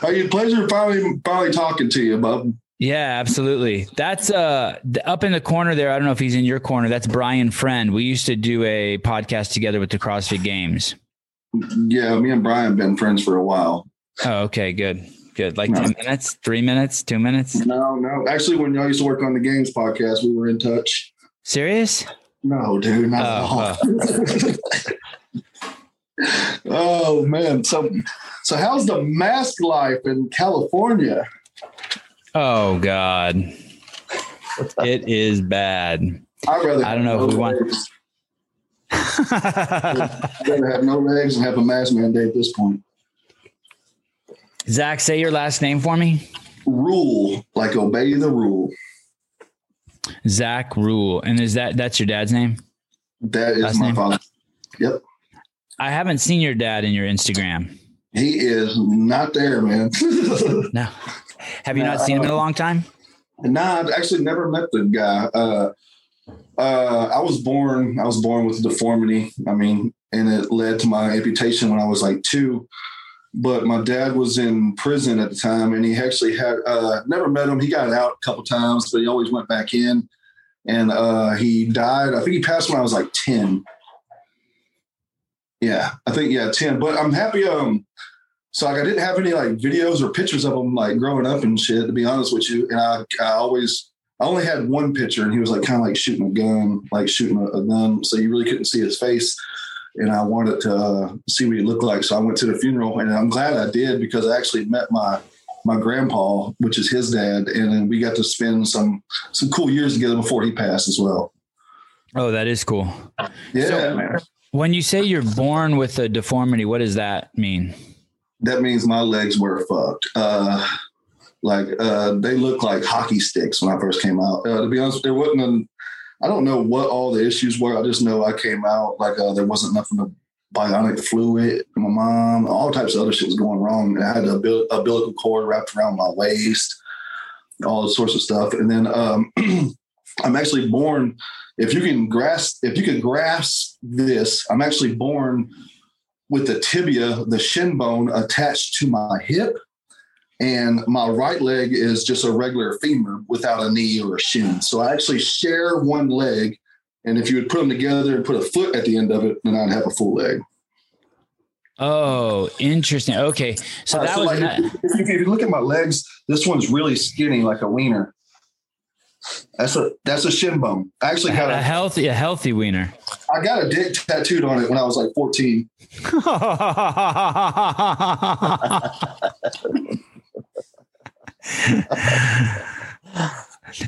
Hey, pleasure finally finally talking to you, bub. Yeah, absolutely. That's uh up in the corner there. I don't know if he's in your corner. That's Brian Friend. We used to do a podcast together with the CrossFit Games. Yeah, me and Brian have been friends for a while. Oh, okay, good. Good. Like no. 10 minutes, three minutes, two minutes? No, no. Actually, when I used to work on the games podcast, we were in touch. Serious? No, dude, not oh, at all. Oh. oh man. So so how's the mask life in California? Oh God. It is bad. I'd rather I don't know if we want I'd rather have no legs and have a mask mandate at this point. Zack, say your last name for me. Rule, like obey the rule. Zack Ruhl, and is that that's your dad's name? That is last my name? father. Yep. I haven't seen your dad in your Instagram. He is not there, man. no. Have you not seen him in a long time? Nah, I've actually never met the guy. Uh, uh, I was born. I was born with a deformity. I mean, and it led to my amputation when I was like two but my dad was in prison at the time and he actually had uh, never met him he got out a couple times but he always went back in and uh, he died i think he passed when i was like 10 yeah i think yeah 10 but i'm happy um so like i didn't have any like videos or pictures of him like growing up and shit to be honest with you and i, I always i only had one picture and he was like kind of like shooting a gun like shooting a, a gun so you really couldn't see his face and I wanted to uh, see what he looked like. So I went to the funeral, and I'm glad I did because I actually met my my grandpa, which is his dad, and then we got to spend some some cool years together before he passed as well. Oh, that is cool. Yeah, so. When you say you're born with a deformity, what does that mean? That means my legs were fucked. Uh, like uh, they looked like hockey sticks when I first came out. Uh, to be honest, there wasn't I don't know what all the issues were. I just know I came out like uh, there wasn't nothing to bionic fluid. My mom, all types of other shit was going wrong. I had a umbilical cord wrapped around my waist, all sorts of stuff. And then um, I'm actually born. If you can grasp, if you can grasp this, I'm actually born with the tibia, the shin bone attached to my hip and my right leg is just a regular femur without a knee or a shin. So I actually share one leg, and if you would put them together and put a foot at the end of it, then I'd have a full leg. Oh, interesting. Okay, so that uh, so was like, not- if, you, if, you, look at my legs, this one's really skinny, like a wiener. That's a that's a shin bone. I actually got a, a healthy a healthy wiener. I got a dick tattooed on it when I was like fourteen.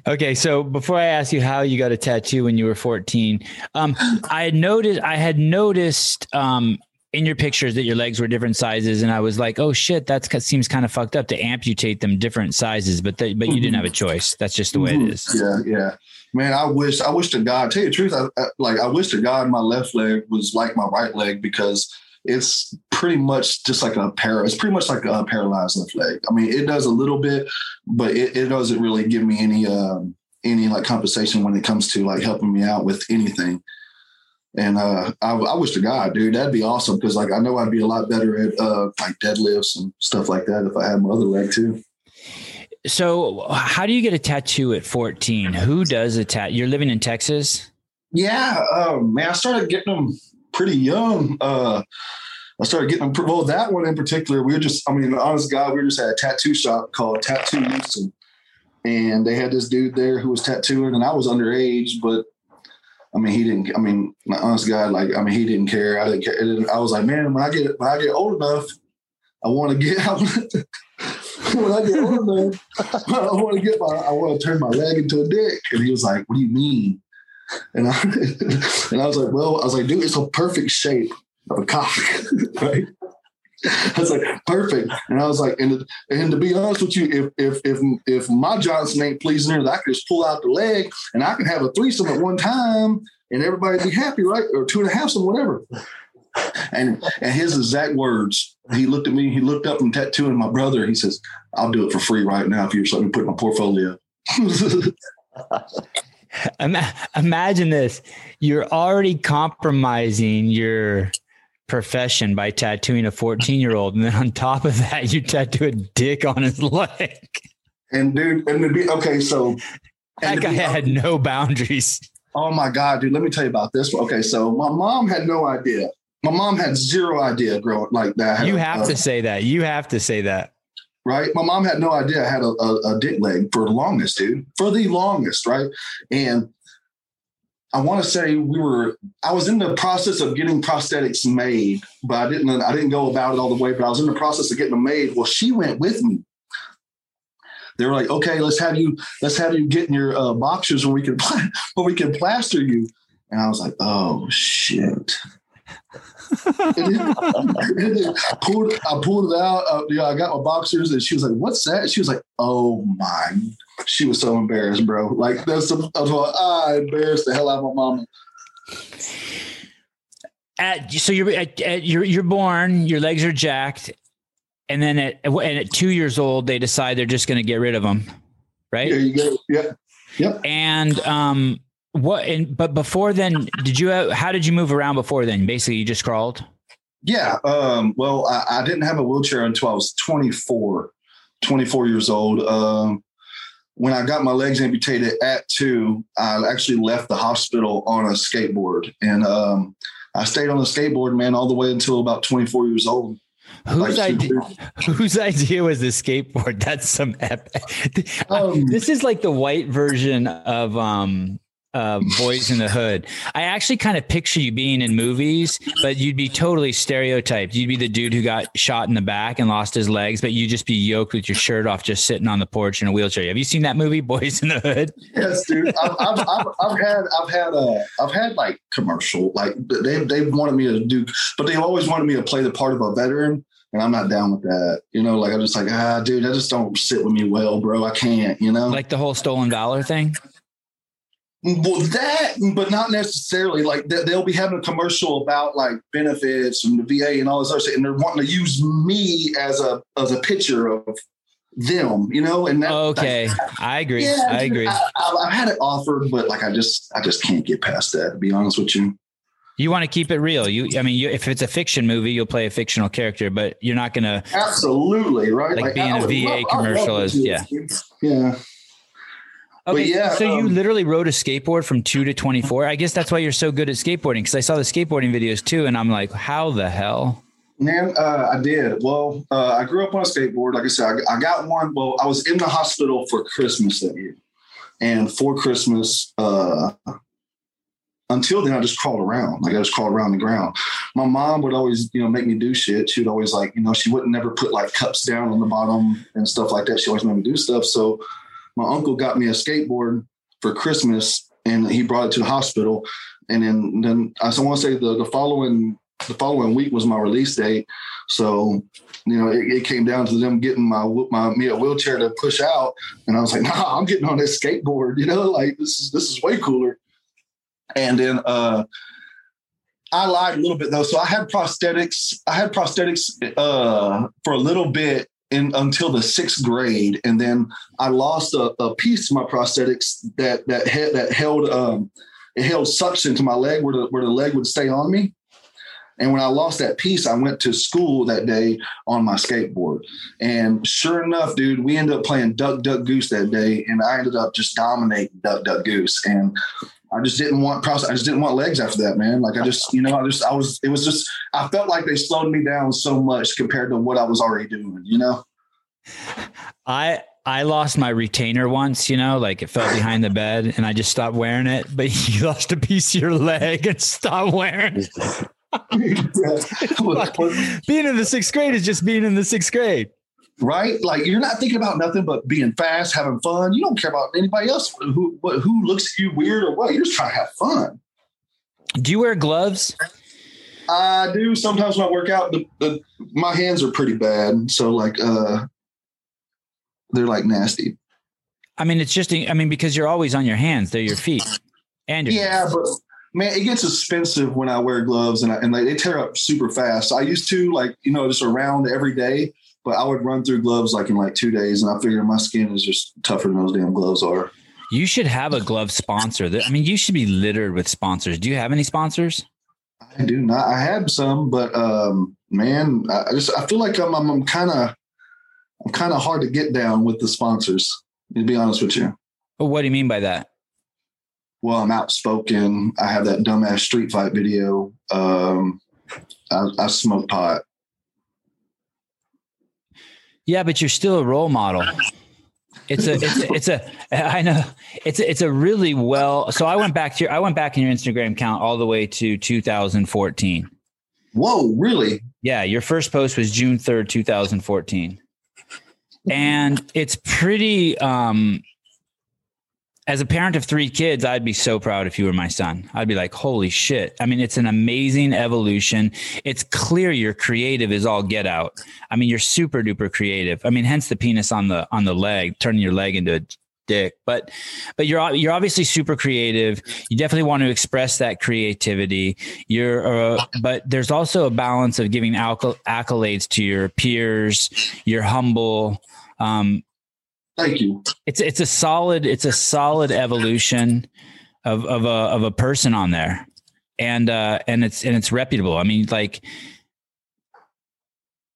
okay, so before I ask you how you got a tattoo when you were 14, um, I had noticed I had noticed um, in your pictures that your legs were different sizes, and I was like, "Oh shit, that seems kind of fucked up to amputate them different sizes." But but you didn't have a choice. That's just the way it is. Yeah, yeah. Man, I wish I wish to God. Tell you the truth, I, I, like I wish to God my left leg was like my right leg because it's pretty much just like a para. It's pretty much like a paralyzed left leg. I mean, it does a little bit, but it, it doesn't really give me any um, any like compensation when it comes to like helping me out with anything. And uh, I, I wish to God, dude, that'd be awesome because like I know I'd be a lot better at uh, like deadlifts and stuff like that if I had my other leg too. So, how do you get a tattoo at 14? Who does a tattoo? You're living in Texas? Yeah, uh, man, I started getting them pretty young. Uh, I started getting them. well. That one in particular, we were just, I mean, honest God, we just had a tattoo shop called Tattoo Houston, and they had this dude there who was tattooing, and I was underage, but I mean, he didn't. I mean, my honest God, like, I mean, he didn't care. I didn't care. I was like, man, when I get when I get old enough, I want to get. I want to, when I get old enough, I want to get my. I want to turn my leg into a dick. And he was like, "What do you mean?" And I, and I was like, well, I was like, dude, it's a perfect shape of a cock, right? I was like, perfect. And I was like, and, and to be honest with you, if if if if my Johnson ain't pleasing her, I can just pull out the leg and I can have a threesome at one time and everybody be happy, right? Or two and a half, some whatever. And and his exact words, he looked at me, he looked up and tattooing my brother. He says, I'll do it for free right now if you just let me put my portfolio. imagine this you're already compromising your profession by tattooing a 14 year old. And then on top of that, you tattoo a dick on his leg. And dude, and to be okay, so that guy had no boundaries. Oh my God, dude, let me tell you about this. Okay, so my mom had no idea. My mom had zero idea growing like that. You have uh, to say that. You have to say that. Right. My mom had no idea I had a, a, a dick leg for the longest, dude. For the longest, right? And I want to say we were I was in the process of getting prosthetics made, but I didn't I didn't go about it all the way, but I was in the process of getting them made. Well, she went with me. They were like, "Okay, let's have you let's have you get in your uh, boxers when we can when we can plaster you." And I was like, "Oh shit." pulled, I pulled it out. Uh, yeah, I got my boxers, and she was like, "What's that?" She was like, "Oh my she was so embarrassed, bro. Like that's some, I like, ah, embarrassed the hell out of my mama. At, so you're at, at, you're you're born, your legs are jacked, and then at and at two years old they decide they're just going to get rid of them, right? There you go. Yeah. Yep. And um, what? And but before then, did you? Have, how did you move around before then? Basically, you just crawled. Yeah. Um, well, I, I, didn't have a wheelchair until I was 24, 24 years old. Um, when I got my legs amputated at two, I actually left the hospital on a skateboard, and um, I stayed on the skateboard, man, all the way until about 24 years old. Whose like, idea? Whose idea was the skateboard? That's some epic. Um, this is like the white version of um, uh, Boyz n the Hood. I actually kind of picture you being in movies, but you'd be totally stereotyped. You'd be the dude who got shot in the back and lost his legs, but you'd just be yoked with your shirt off, just sitting on the porch in a wheelchair. Have you seen that movie, Boyz n the Hood? Yes, dude. I've, I've, I've, I've had I've had a I've had like commercial like they they wanted me to do, but they always wanted me to play the part of a veteran. And I'm not down with that. You know, like I'm just like, ah, dude, that just don't sit with me well, bro. I can't, you know? Like the whole stolen valor thing? Well, that, but not necessarily. Like they'll be having a commercial about like benefits and the VA and all this other stuff, and they're wanting to use me as a as a picture of them, you know. And that, okay, I agree. Yeah, I agree. I, have had it offered, but like I just I just can't get past that. To be honest with you. You want to keep it real. You, I mean, you, if it's a fiction movie, you'll play a fictional character, but you're not going to absolutely right. Like, like being a VA love, commercial is, yeah, yeah. Okay, yeah, so um, you literally rode a skateboard from two to 24. I guess that's why you're so good at skateboarding because I saw the skateboarding videos too, and I'm like, how the hell? Man, uh, I did. Well, uh, I grew up on a skateboard. Like I said, I, I, got one. Well, I was in the hospital for Christmas that year, and for Christmas, uh, until then, I just crawled around. Like I just crawled around the ground. My mom would always, you know, make me do shit. She would always like, you know, she wouldn't never put like cups down on the bottom and stuff like that. She always made me do stuff. So my uncle got me a skateboard for Christmas and he brought it to the hospital. And then, then I want to say the, the following, the following week was my release date. So, you know, it, it, came down to them getting my, my, me a wheelchair to push out. And I was like, nah, I'm getting on this skateboard, you know, like this is, this is way cooler. And then, uh, I lied a little bit though. So I had prosthetics. I had prosthetics uh, for a little bit in until the sixth grade, and then I lost a, a piece of my prosthetics that that had, that held um, it held suction to my leg where the where the leg would stay on me. And when I lost that piece, I went to school that day on my skateboard. And sure enough, dude, we ended up playing Duck Duck Goose that day, and I ended up just dominating Duck Duck Goose. And I just didn't want process. I just didn't want legs after that, man. Like I just, you know, I just I was it was just I felt like they slowed me down so much compared to what I was already doing, you know? I I lost my retainer once, you know, like it fell behind the bed and I just stopped wearing it. But you lost a piece of your leg and stopped wearing it. being in the sixth grade is just being in the sixth grade right? Like you're not thinking about nothing but being fast, having fun. You don't care about anybody else who who looks at you weird or what. You're just trying to have fun. Do you wear gloves? I do sometimes when I work out. The, the, my hands are pretty bad, so like uh, they're like nasty. I mean, it's just I mean because you're always on your hands. They're your feet and your yeah, hands. but man, it gets expensive when I wear gloves and I, and like, they tear up super fast. I used to like you know just around every day but I would run through gloves like in like two days, and I figure my skin is just tougher than those damn gloves are. You should have a glove sponsor. I mean, you should be littered with sponsors. Do you have any sponsors? I do not. I have some, but um, man, I just I feel like I'm I'm kind of I'm kind of hard to get down with the sponsors. To be honest with you. Well, what do you mean by that? Well, I'm outspoken. I have that dumbass street fight video. Um, I, I smoke pot. Yeah, but you're still a role model. It's a, it's a, it's a, I know it's a, it's a really well. So I went back to your, I went back in your Instagram account all the way to 2014. Whoa, really? Yeah. Your first post was June 3rd, 2014. And it's pretty, um, as a parent of three kids, I'd be so proud if you were my son. I'd be like, holy shit. I mean, it's an amazing evolution. It's clear you're creative is all get out. I mean, you're super duper creative. I mean, hence the penis on the on the leg, turning your leg into a dick. But but you're you're obviously super creative. You definitely want to express that creativity. You're uh, but there's also a balance of giving accolades to your peers. You're humble. Um, Thank you. It's it's a solid it's a solid evolution of of a of a person on there, and uh, and it's and it's reputable. I mean, like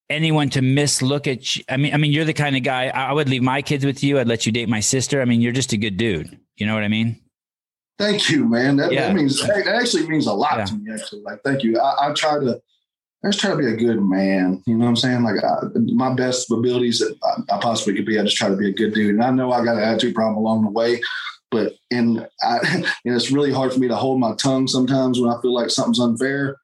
anyone to mislook at you. I mean, I mean, you're the kind of guy I would leave my kids with you. I'd let you date my sister. I mean, you're just a good dude. You know what I mean? Thank you, man. That, yeah. that means that actually means a lot yeah. to me. Actually, like, thank you. I, I try to I just try to be a good man. You know what I'm saying? Like I, my best abilities that I, I, possibly could be, I just try to be a good dude. And I know I got an attitude problem along the way, but and I, know, it's really hard for me to hold my tongue sometimes when I feel like something's unfair.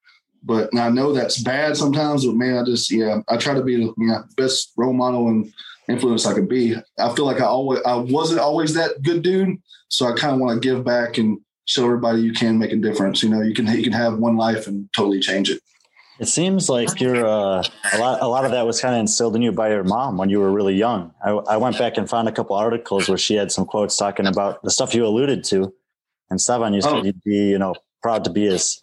But I know that's bad sometimes. But man, I just yeah, I try to be the you know, best role model and influence I could be. I feel like I always I wasn't always that good dude, so I kind of want to give back and show everybody you can make a difference. You know, you can you can have one life and totally change it. It seems like you're uh, a lot. A lot of that was kind of instilled in you by your mom when you were really young. I, I, went back and found a couple articles where she had some quotes talking about the stuff you alluded to, and Sevan you said oh. you'd be, you know, proud to be his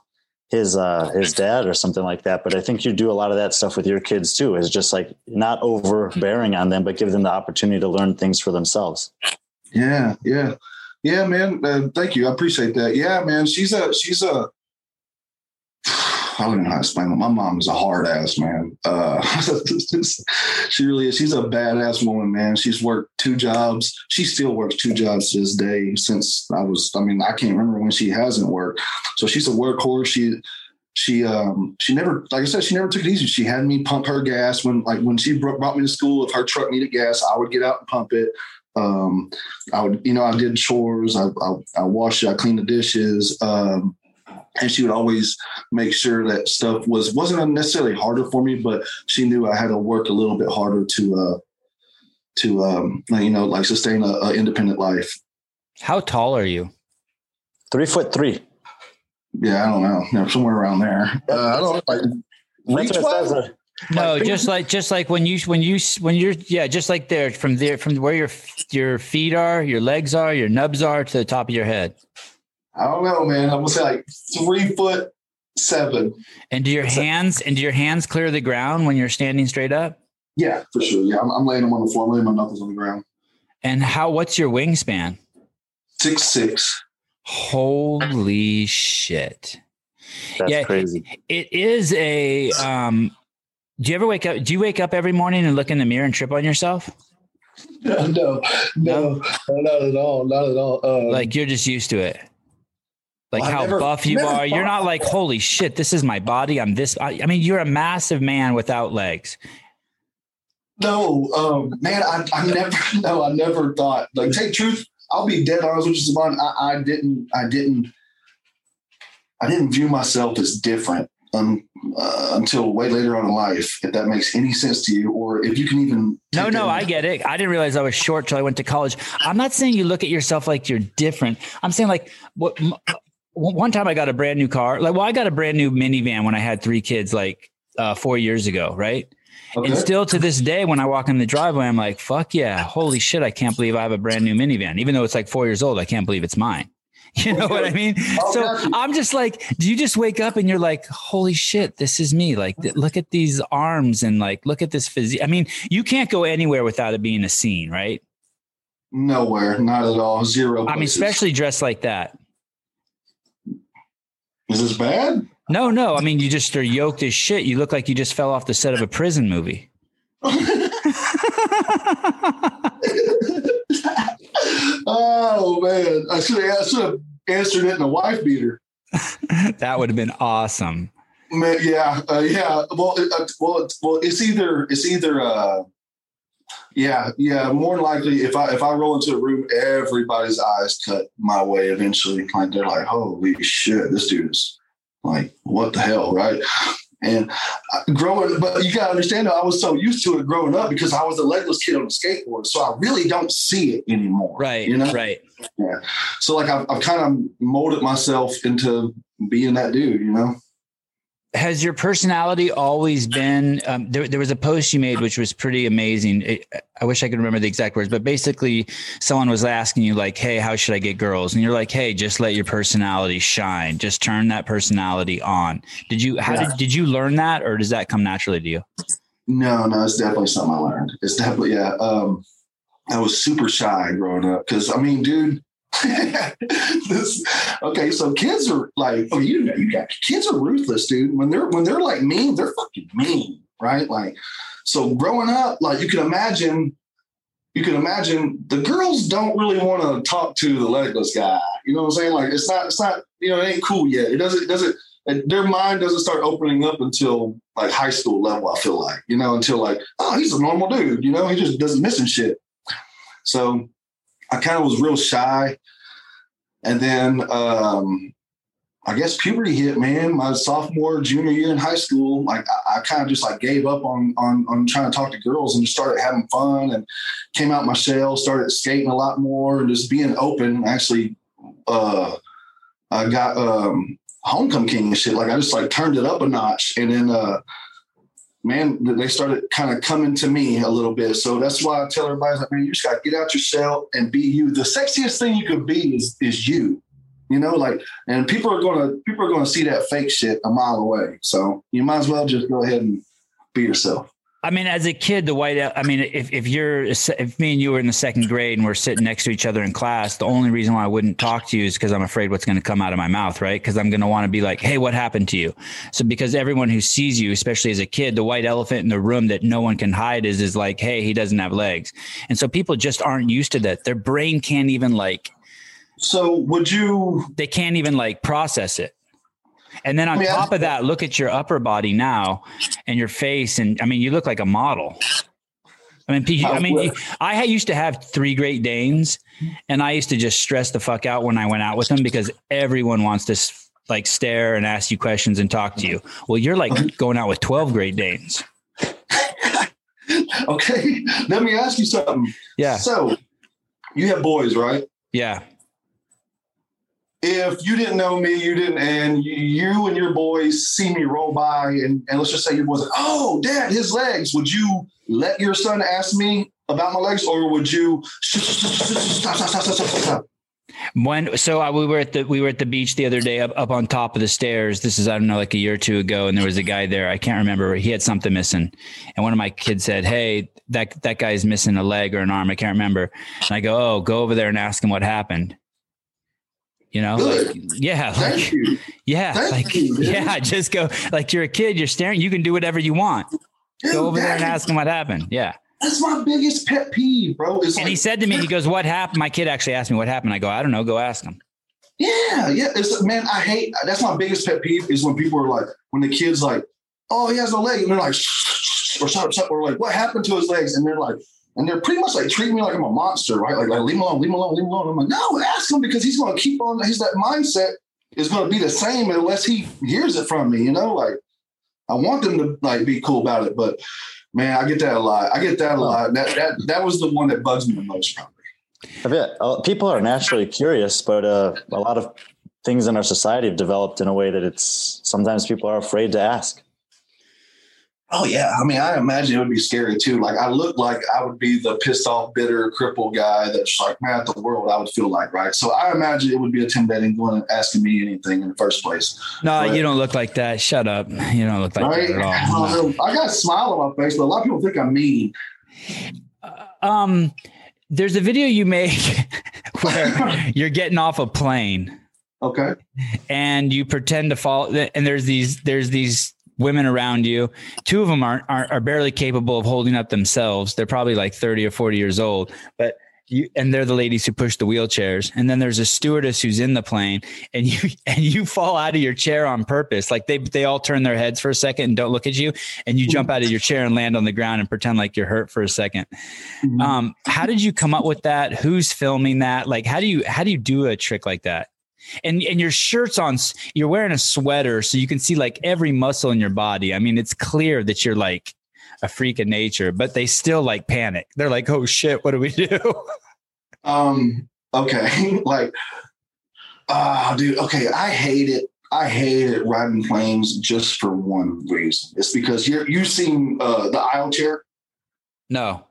his uh, his dad or something like that. But I think you do a lot of that stuff with your kids too. Is just like not overbearing on them, but give them the opportunity to learn things for themselves. Yeah, yeah, yeah, man. Uh, thank you. I appreciate that. Yeah, man. She's a she's a I don't know how to explain it. My mom is a hard ass man. Uh, she really is. She's a badass woman, man. She's worked two jobs. She still works two jobs to this day since I was, I mean, I can't remember when she hasn't worked. So she's a workhorse. She, she, um, she never, like I said, she never took it easy. She had me pump her gas when, like, when she brought me to school, if her truck needed gas, I would get out and pump it. Um, I would, you know, I did chores. I, I, I washed, I cleaned the dishes. Um, and she would always make sure that stuff was wasn't necessarily harder for me, but she knew I had to work a little bit harder to uh to um you know like sustain a, a independent life. How tall are you? Three foot three. Yeah, I don't know, you know somewhere around there. Uh, I don't like reach wise. No, just like just like when you when you when you're yeah, just like there from there from where your your feet are, your legs are, your nubs are to the top of your head. I don't know, man. I'm gonna say like three foot seven. And do your hands and do your hands clear the ground when you're standing straight up? Yeah, for sure. Yeah, I'm, I'm laying them on the floor. I'm laying my knuckles on the ground. And how? What's your wingspan? Six six. Holy shit! That's yeah, crazy. It is a. Um, do you ever wake up? Do you wake up every morning and look in the mirror and trip on yourself? No, no, no, no not at all. Not at all. Um, like you're just used to it like well, how never, buff you are. You're not like, holy shit, this is my body. I'm this. I, I mean, you're a massive man without legs. No, um, man, I, I never, no, I never thought. Like, take truth. I'll be dead honest with you, Sevan. I, I didn't, I didn't, I didn't view myself as different um, uh, until way later on in life. If that makes any sense to you, or if you can even. No, no, I get it. I didn't realize I was short till I went to college. I'm not saying you look at yourself like you're different. I'm saying like what one time I got a brand new car. Like, well, I got a brand new minivan when I had three kids, like uh, four years ago, right? Okay. And still to this day, when I walk in the driveway, I'm like, fuck yeah, holy shit, I can't believe I have a brand new minivan. Even though it's like four years old, I can't believe it's mine. You know okay. what I mean? So I'm just like, do you just wake up and you're like, holy shit, this is me? Like, look at these arms and like, look at this physique. I mean, you can't go anywhere without it being a scene, right? Nowhere, not at all. Zero. Places. I mean, especially dressed like that. Is this bad? No, no. I mean, you just are yoked as shit. You look like you just fell off the set of a prison movie. oh man, I should have I should have answered it in a wife beater. that would have been awesome. Man, yeah, uh, yeah. Well, uh, well, well. It's either it's either uh, yeah, yeah. More likely, if I if I roll into a room, everybody's eyes cut my way eventually. Like they're like, "Holy shit, this dude is like, what the hell?" Right? And uh, growing, but you gotta understand, I was so used to it growing up because I was a legless kid on a skateboard, so I really don't see it anymore. Right. You know. Right. Yeah. So like I've, I've kind of molded myself into being that dude. You know has your personality always been um, there, there was a post you made which was pretty amazing. It, i wish i could remember the exact words but basically someone was asking you like hey how should i get girls? And you're like hey just let your personality shine. Just turn that personality on. Did you how yeah. did, did you learn that or does that come naturally to you? No no it's definitely something i learned. It's definitely yeah um, i was super shy growing up because i mean dude this, okay, so kids are like, oh, you know, you got kids are ruthless, dude. When they're when they're like mean, they're fucking mean, right? Like, so growing up, like you can imagine, you can imagine the girls don't really want to talk to the legless guy. You know what I'm saying? Like, it's not, it's not, you know, it ain't cool yet. It doesn't, it doesn't. Their mind doesn't start opening up until like high school level. I feel like, you know, until like, oh, he's a normal dude. You know, he just doesn't missing shit. So I kind of was real shy. And then um, I guess puberty hit, man. My sophomore, junior year in high school, like I, I kind of just like gave up on, on on trying to talk to girls and just started having fun and came out my shell, started skating a lot more and just being open. Actually, uh, I got um, homecoming king and shit. Like I just like turned it up a notch, and then uh, man, they started kind of coming to me a little bit. So that's why I tell everybody, like, man, you just got to get out your shell and be you. The sexiest thing you could be is is you. You know, like, and people are gonna people are gonna see that fake shit a mile away. So you might as well just go ahead and be yourself. I mean, as a kid, the white, I mean, if, if you're, if me and you were in the second grade and we're sitting next to each other in class, the only reason why I wouldn't talk to you is because I'm afraid what's going to come out of my mouth, right? Because I'm going to want to be like, hey, what happened to you? So, because everyone who sees you, especially as a kid, the white elephant in the room that no one can hide is, is like, hey, he doesn't have legs. And so people just aren't used to that. Their brain can't even like, so would you, they can't even like process it. And then on yeah. top of that, look at your upper body now and your face. And I mean, you look like a model. I mean, I mean, I used to have three Great Danes, and I used to just stress the fuck out when I went out with them because everyone wants to like stare and ask you questions and talk to you. Well, you're like going out with twelve Great Danes. okay, let me ask you something. Yeah. So, you have boys, right? Yeah if you didn't know me, you didn't, and you and your boys see me roll by, and, and let's just say your boys oh, dad, his legs. Would you let your son ask me about my legs, or would you stop, stop, stop, stop, stop? When so uh, we were at the we were at the beach the other day up, up on top of the stairs. This is I don't know like a year or two ago, and there was a guy there. I can't remember. He had something missing, and one of my kids said, "Hey, that that guy's missing a leg or an arm. I can't remember." And I go, "Oh, go over there and ask him what happened." You know, like, yeah, like, yeah, Thank like, you, yeah, just go like you're a kid, you're staring, you can do whatever you want. Dude, go over there and ask him what happened. Yeah. That's my biggest pet peeve, bro. It's and like, he said to me, he goes, What happened? My kid actually asked me what happened. I go, I don't know, go ask him. Yeah, yeah. It's man, I hate that's my biggest pet peeve is when people are like, when the kid's like, Oh, he has no leg, and they're like, or or like, what happened to his legs? And they're like, and they're pretty much like treating me like I'm a monster, right? Like, like leave him alone, leave him alone, leave him alone. I'm like, no, ask him because he's going to keep on. His that mindset is going to be the same unless he hears it from me. You know, like I want them to like be cool about it, but man, I get that a lot. I get that a lot. That that that was the one that bugs me the most, probably. Uh, people are naturally curious, but uh, a lot of things in our society have developed in a way that it's sometimes people are afraid to ask. Oh yeah, I mean, I imagine it would be scary too. Like I look like I would be the pissed off, bitter, crippled guy that's like mad at the world. I would feel like right. So I imagine it would be intimidating going and asking me anything in the first place. No, but, you don't look like that. Shut up. You don't look like right? that at all. No. I got a smile on my face, but a lot of people think I'm mean. Uh, um, there's a video you make where you're getting off a plane. Okay. and you pretend to fall and there's these there's these women around you. Two of them aren't, are are barely capable of holding up themselves. They're probably like 30 or 40 years old but you and they're the ladies who push the wheelchairs. And then there's a stewardess who's in the plane and you and you fall out of your chair on purpose. Like they they all turn their heads for a second and don't look at you and you jump out of your chair and land on the ground and pretend like you're hurt for a 2nd Mhm. um how did you come up with that? Who's filming that? Like how do you how do you do a trick like that and and your shirt's on you're wearing a sweater so you can see like every muscle in your body i mean it's clear that you're like a freak of nature but they still like panic they're like oh shit what do we do Um, okay. like, ah, dude, okay. I hate it. I hate it riding planes just for one reason. It's because you're you've seen uh the aisle chair. no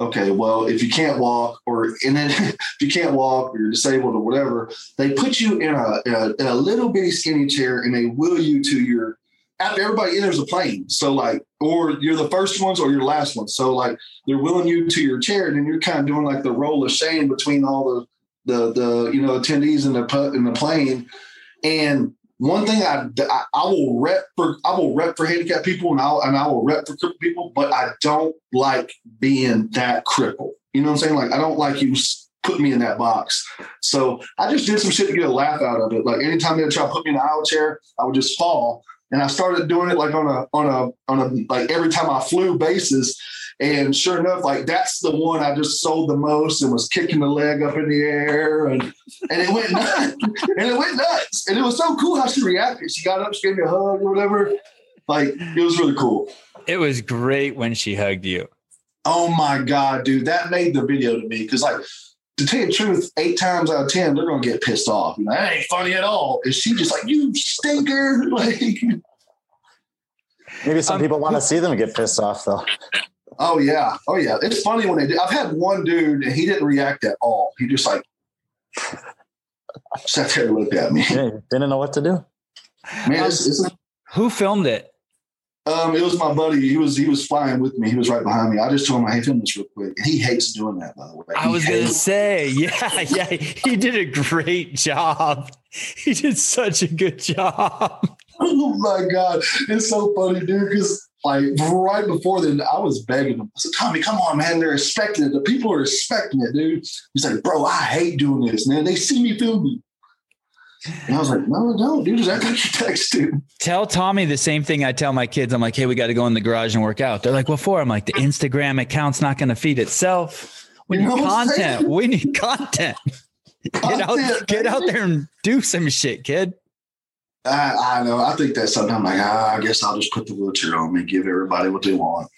Okay, well, if you can't walk or and then if you can't walk or you're disabled or whatever, they put you in a, a a little bitty skinny chair and they wheel you to your after everybody enters the plane. So like, or you're the first ones or your last ones. So like they're wheeling you to your chair and then you're kind of doing like the roll of shame between all the the the you know attendees in the in the plane. And one thing I, I I will rep for I will rep for handicapped people and I'll and I will rep for crippled people, but I don't like being that crippled. You know what I'm saying? Like I don't like you put me in that box. So I just did some shit to get a laugh out of it. Like anytime they try to put me in an aisle chair, I would just fall. And I started doing it like on a on a on a like every time I flew bases. And sure enough, like that's the one I just sold the most and was kicking the leg up in the air and and it went nuts. and it went nuts. And it was so cool how she reacted. She got up, she gave me a hug or whatever. Like it was really cool. it was great when she hugged you Oh my God, dude, that made the video to me. Cause like to tell you the truth, eight times out of ten, they're gonna get pissed off. You know, that ain't funny at all. And she just like, you stinker. Like, Maybe some Um, people want to see them get pissed off though. oh yeah. Oh yeah. It's funny when they do. I've had one dude and he didn't react at all. He just like sat there and looked at me. Yeah, didn't know what to do. Man, it's, it's who filmed it um, it was my buddy. He was he was flying with me. He was right behind me. I just told him, "Hey, film this real quick." And he hates doing that, by the way. i He was gonna hates- say yeah yeah he did a great job he did such a good job Oh my god, it's so funny, dude. Because like right before then, I was begging him. I said, "Tommy, come on, man. They're expecting it. The people are expecting it, dude." He's like, "Bro, I hate doing this, man. They see me filming." And I was like, "No, no, don't dude. Just act like you texted." tell Tommy the same thing I tell my kids. I'm like, hey, we got to go in the garage and work out. They're like, what for? I'm like, the Instagram account's not going to feed itself. We You need content. We need content. Get out, get out there and do some shit, kid. I, I know. I think that sometimes, like, ah, I guess I'll just put the wheelchair on and give everybody what they want.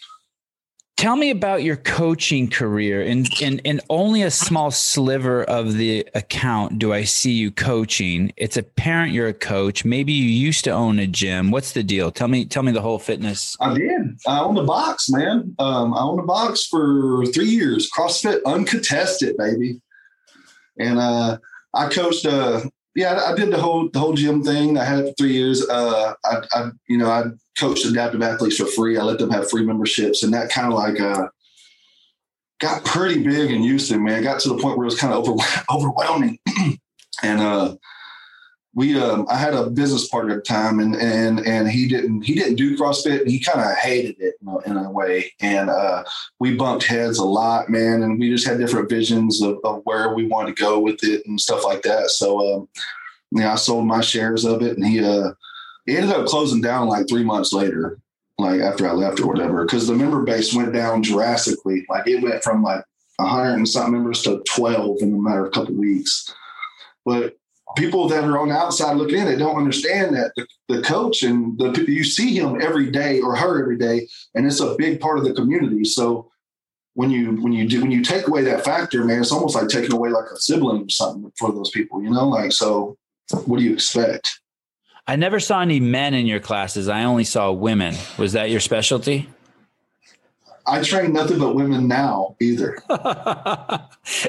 Tell me about your coaching career. And in, in only a small sliver of the account do I see you coaching. It's apparent you're a coach. Maybe you used to own a gym. What's the deal? Tell me, tell me the whole fitness. I did. I owned a box, man. Um, I owned a box for three years, CrossFit uncontested, baby. And uh, I coached. Uh, yeah, I I did the whole the whole gym thing. I had it for three years. Uh, I, I, you know, I coached adaptive athletes for free. I let them have free memberships, and that kind of like uh, got pretty big in Houston. Man, got to the point where it was kind of over, overwhelming. and uh, we um I had a business partner at the time and and and he didn't he didn't do CrossFit he kind of hated it in a, in a way and uh we bumped heads a lot man and we just had different visions of, of where we wanted to go with it and stuff like that so um you know I sold my shares of it and he uh he ended up closing down like three months later like after I left or whatever because the member base went down drastically like it went from like 100 and something members to 12 in a matter of a couple weeks but people that are on the outside looking in, they don't understand that the, the coach and the you see him every day or her every day, and it's a big part of the community. So when you when you do when you take away that factor, man, it's almost like taking away like a sibling or something for those people, you know. Like, so what do you expect? I never saw any men in your classes. I only saw women. Was that your specialty? I train nothing but women now either.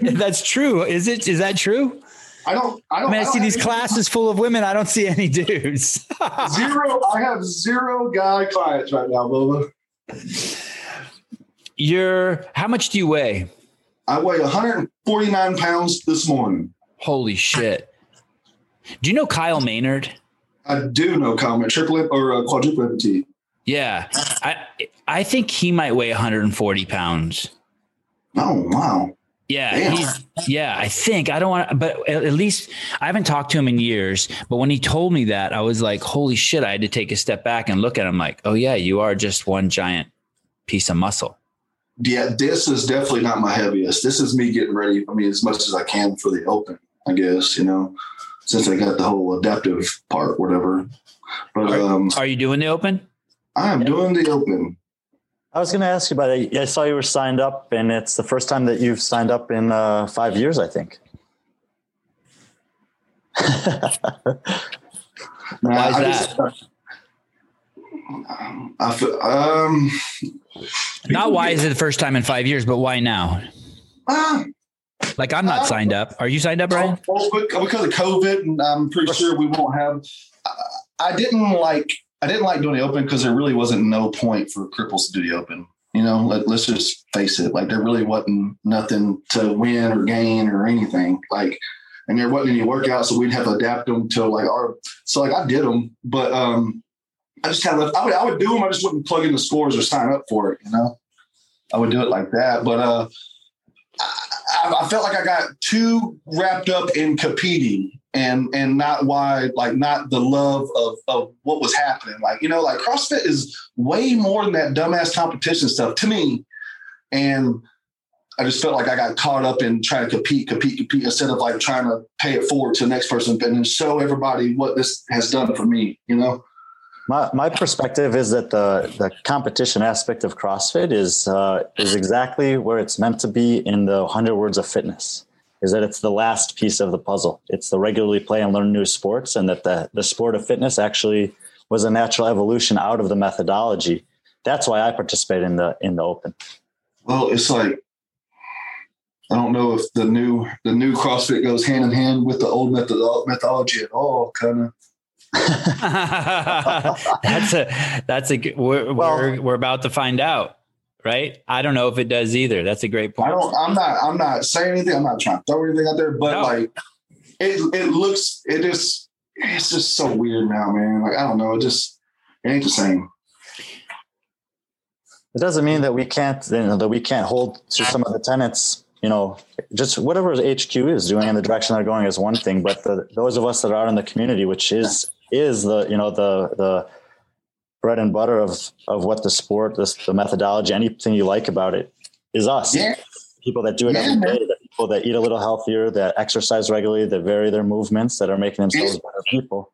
That's true. Is it? Is that true? I don't. I I don't. mean, I don't see these classes full of women. I don't see any dudes. Zero. I have zero guy clients right now, Boba. You're how much do you weigh? I weigh 149 pounds this morning. Holy shit. Do you know Kyle Maynard? I do know Kyle Maynard, triple or uh, quadruple amputee. Yeah, I I think he might weigh 140 pounds. Oh wow! Yeah, yeah. I think I don't want, but at least I haven't talked to him in years. But when he told me that, I was like, "Holy shit!" I had to take a step back and look at him like, "Oh yeah, you are just one giant piece of muscle." Yeah, this is definitely not my heaviest. This is me getting ready. I mean, as much as I can for the open. I guess you know, since I got the whole adaptive part, whatever. But um, are you doing the open? I am doing the open. I was going to ask you about it. I saw you were signed up, and it's the first time that you've signed up in uh, five years, I think. why is I that? Just, I feel, um, not why is it the first time in five years, but why now? Uh, like I'm not signed up. Are you signed up, Brian? Because of COVID, and I'm pretty sure we won't have. I didn't like I didn't like doing the open because there really wasn't no point for cripples to do the open. You know, let, us just face it. Like there really wasn't nothing to win or gain or anything. Like, and there wasn't any workouts, so we'd have to adapt them to like our. So like I did them, but um, I just kind of I would I would do them. I just wouldn't plug in the scores or sign up for it. You know, I would do it like that. But uh, I, I felt like I got too wrapped up in competing and and not why like not the love of of what was happening. Like you know like crossfit is way more than that dumbass competition stuff to me. And i just felt like i got caught up in trying to compete compete compete instead of like trying to pay it forward to the next person and show everybody what this has done for me you know my, my perspective is that the, the competition aspect of CrossFit is uh, is exactly where it's meant to be in the 100 words of fitness is that it's the last piece of the puzzle. It's the regularly play and learn new sports, and that the, the sport of fitness actually was a natural evolution out of the methodology. That's why I participate in the in the open. Well, it's like I don't know if the new the new CrossFit goes hand in hand with the old method, methodology at all. Kind of. that's a that's a we're, well, we're we're about to find out right? I don't know if it does either. That's a great point. I don't. I'm not. I'm not saying anything. I'm not trying to throw anything out there, but no. like, it it looks. It just. It's just so weird now, man. Like I don't know. It just it ain't the same. It doesn't mean that we can't you know, that we can't hold to some of the tenants You know, just whatever HQ is doing in the direction they're going is one thing, but the, those of us that are out in the community, which is is the you know the the bread and butter of of what the sport, this the methodology, anything you like about it is us. Yeah. People that do it yeah, every day, the people that eat a little healthier, that exercise regularly, that vary their movements, that are making themselves it's, better people.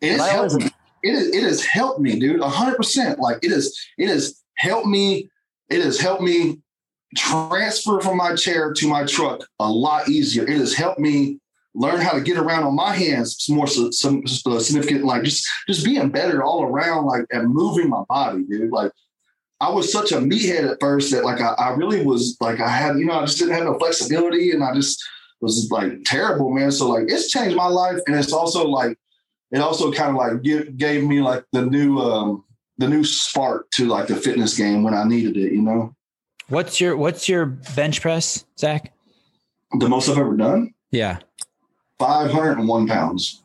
It is me. It, is, it has helped me, dude. hundred percent. Like it is, it has helped me. It has helped me transfer from my chair to my truck a lot easier. It has helped me learn how to get around on my hands more some, some uh, significant like just just being better all around like and moving my body dude. Like i was such a meathead at first that like I, I really was like i had you know i just didn't have no flexibility and i just was like terrible man. So like it's changed my life and it's also like it also kind of like give, gave me like the new um the new spark to like the fitness game when i needed it you know? What's your what's your bench press zack? The most i've ever done? Yeah 501 pounds.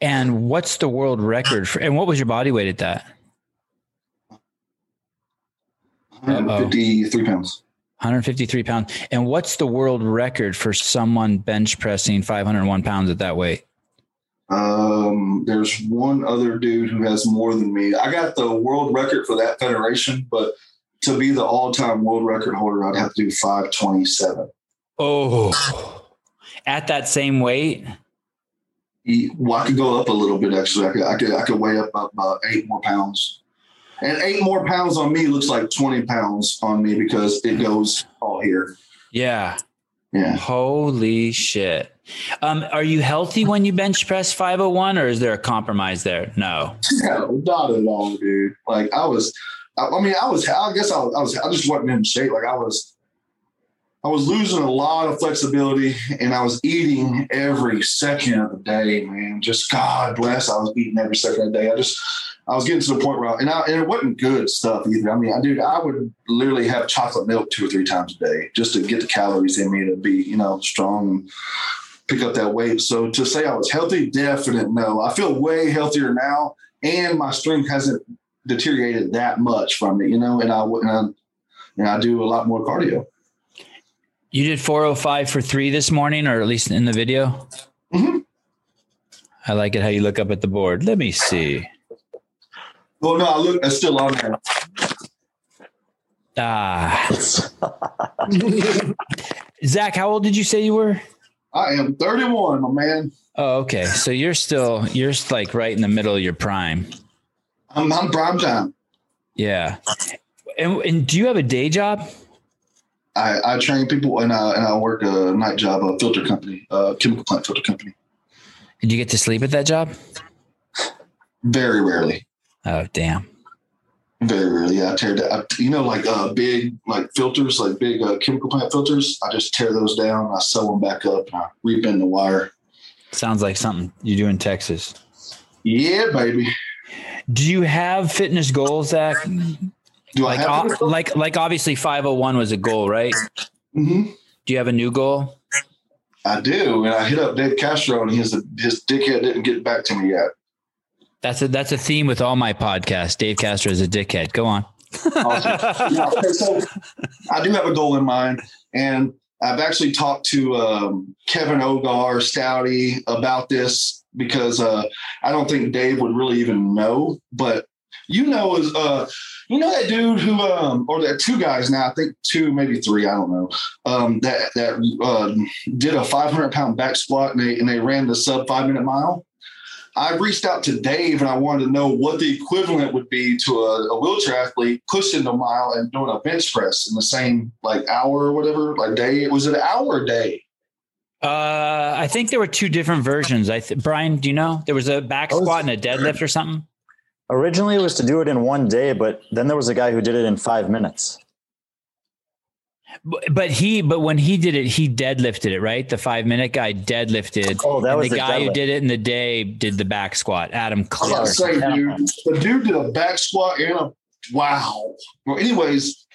And what's the world record for, and what was your body weight at that? 153 pounds. 153 pounds. And what's the world record for someone bench pressing 501 pounds at that weight? Um, there's one other dude who has more than me. I got the world record for that federation, but to be the all-time world record holder, I'd have to do 527. Oh at that same weight? Well, I could go up a little bit. Actually, I could I could, I could weigh up about eight more pounds, and eight more pounds on me looks like twenty pounds on me because it goes all here. Yeah. Yeah. Holy shit. Um, are you healthy when you bench press 501 or is there a compromise there? No. No, not at all, dude. Like I was, I, I mean, I was, I guess I was, I was, I just wasn't in shape. Like I was, I was losing a lot of flexibility and I was eating every second of the day, man. Just God bless. I was eating every second of the day. I just, I was getting to the point where, I, and, I, and it wasn't good stuff either. I mean, I dude, I would literally have chocolate milk two or three times a day just to get the calories in me to be, you know, strong. And pick up that weight. So to say I was healthy, definite no. I feel way healthier now, and my strength hasn't deteriorated that much from it, you know. And I and I, and I do a lot more cardio. You did 405 for three this morning, or at least in the video. Mm-hmm. I like it how you look up at the board. Let me see. Well, no, I look. It's still on there. Ah, Zack, how old did you say you were? I am 31, my man. Oh, okay. So you're still you're like right in the middle of your prime. I'm, I'm prime time. Yeah. And, and do you have a day job? I, I train people and I, and I work a night job, a filter company, a chemical plant filter company. Did you get to sleep at that job? Very rarely. Oh, damn. Very rarely. Yeah, I tear down. You know, like uh, big like filters, like big uh, chemical plant filters. I just tear those down. I sew them back up. And I rebend the wire. Sounds like something you do in Texas. Yeah, baby. Do you have fitness goals, Zack? Do like, I have? o- like, like, obviously, five hundred one was a goal, right? hmm Do you have a new goal? I do, and I hit up Dave Castro, and his his dickhead didn't get back to me yet. That's a that's a theme with all my podcasts. Dave Castro is a dickhead. Go on. Awesome. Yeah, okay, so I do have a goal in mind, and I've actually talked to um, Kevin Ogar Stouty about this because uh, I don't think Dave would really even know. But you know, is uh, you know that dude who, um, or that two guys now, I think two, maybe three, I don't know, um, that that uh, did a 500 pound back squat and they and they ran the sub five minute mile. I reached out to Dave and I wanted to know what the equivalent would be to a, a wheelchair athlete pushing the mile and doing a bench press in the same like hour or whatever, like day. Was it an hour or day? Uh, I think there were two different versions. I th- Brian, do you know there was a back squat and a deadlift or something? Originally, it was to do it in one day, but then there was a guy who did it in five minutes. But, but he, but when he did it, he deadlifted it, right? The five minute guy deadlifted. Oh, that and was the the guy who did it in the day did the back squat. Adam I was Clark. about to say, dude, the dude did a back squat and a wow. Well, anyways,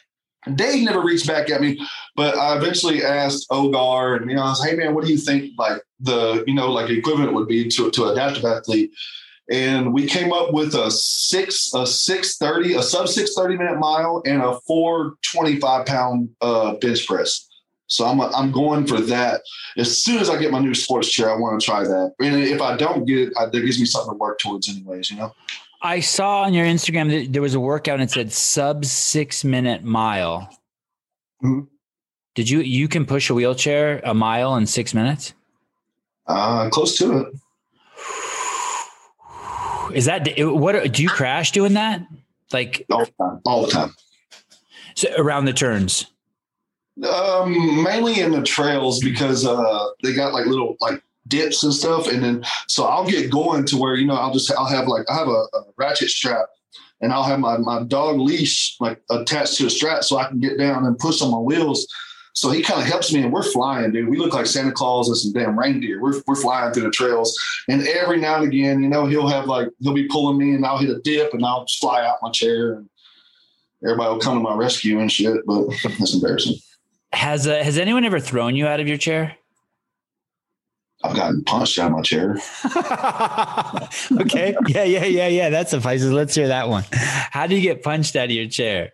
Dave never reached back at me, but I eventually asked Ogar, and you know, I was, hey man, what do you think like the you know like equivalent would be to to adaptive athlete? And we came up with a six a six thirty a sub six thirty minute mile and a four twenty five pound uh, bench press. So I'm I'm going for that. As soon as I get my new sports chair, I want to try that. And if I don't get it, I, that gives me something to work towards, anyways. You know. I saw on your Instagram that there was a workout and it said sub six minute mile. Mhm. Did you you can push a wheelchair a mile in six minutes? Uh, close to it. Is that what do you crash doing that? Like All the time. All the time. so around the turns? Um, mainly in the trails because uh, they got like little like dips and stuff, and then so I'll get going to where you know I'll just I'll have like I have a, a ratchet strap, and I'll have my my dog leash like attached to a strap so I can get down and push on my wheels. So he kind of helps me, and we're flying, dude. We look like Santa Claus and some damn reindeer. We're we're flying through the trails, and every now and again, you know, he'll have like he'll be pulling me, and I'll hit a dip, and I'll just fly out my chair, and everybody will come to my rescue and shit. But that's embarrassing. Has uh, has anyone ever thrown you out of your chair? I've gotten punched out of my chair. okay. Yeah, yeah, yeah, yeah. That suffices. Let's hear that one. How do you get punched out of your chair?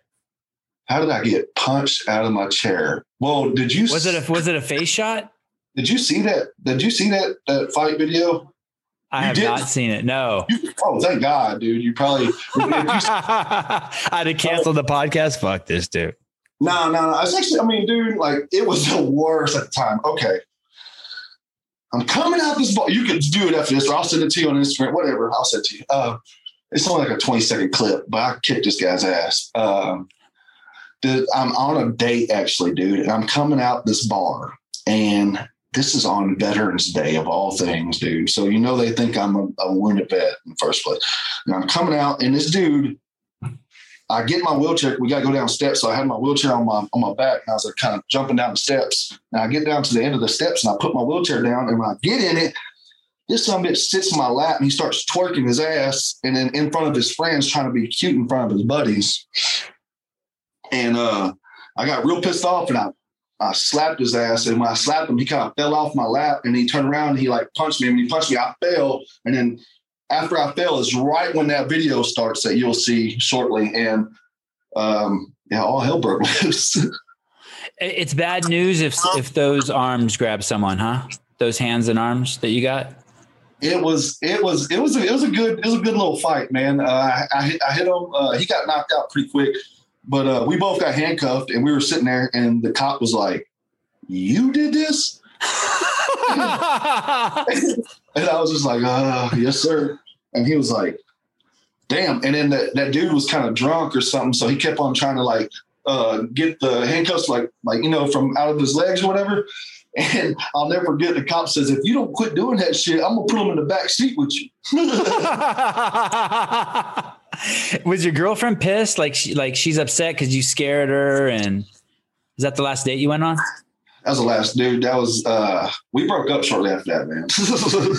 How did I get punched out of my chair? Well, did you Was it a was it a face shot? did you see that? Did you see that that fight video? I You have did? not seen it. No. You, oh, thank God, dude. You probably you- I'd have canceled the podcast. Fuck this dude. no, no, no. It's actually, I mean, dude, like it was the worst at the time. Okay. I'm coming out this ball. You could do it after this, or I'll send it to you on Instagram, whatever. I'll send it to you. Uh, it's only like a 20 second clip, but I kicked this guy's ass. Um, I'm on a date actually, dude, and I'm coming out this bar, and this is on Veterans Day of all things, dude. So you know they think I'm a, a wounded vet in the first place. And I'm coming out, and this dude, I get my wheelchair. We got to go down steps, so I had my wheelchair on my on my back, and I was like kind of jumping down the steps. And I get down to the end of the steps, and I put my wheelchair down, and when I get in it, this son bitch sits in my lap, and he starts twerking his ass, and then in front of his friends, trying to be cute in front of his buddies. And uh, I got real pissed off, and I I slapped his ass, and when I slapped him, he kind of fell off my lap, and he turned around and he like punched me. And when he punched me, I fell, and then after I fell is right when that video starts that you'll see shortly, and um, yeah, all hell broke loose. It's bad news if if those arms grab someone, huh? Those hands and arms that you got. It was it was it was a, it was a good it was a good little fight, man. Uh, I, I hit, I hit him. Uh, he got knocked out pretty quick, but uh, we both got handcuffed, and we were sitting there, and the cop was like, "You did this." and I was just like, uh, yes, sir. And he was like, damn. And then that, that dude was kind of drunk or something. So he kept on trying to like uh, get the handcuffs like like you know from out of his legs or whatever. And I'll never forget the cop says, if you don't quit doing that shit, I'm gonna put him in the back seat with you. was your girlfriend pissed? Like she like she's upset because you scared her and is that the last date you went on? That was the last dude. That was uh we broke up shortly after that, man.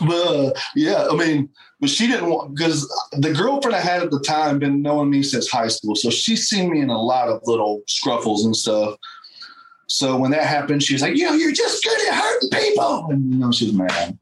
but uh, yeah, I mean, but she didn't want because the girlfriend I had at the time been knowing me since high school, so she's seen me in a lot of little scruffles and stuff. So when that happened, she was like, "You know, you're just good at hurting people," and you know, she was mad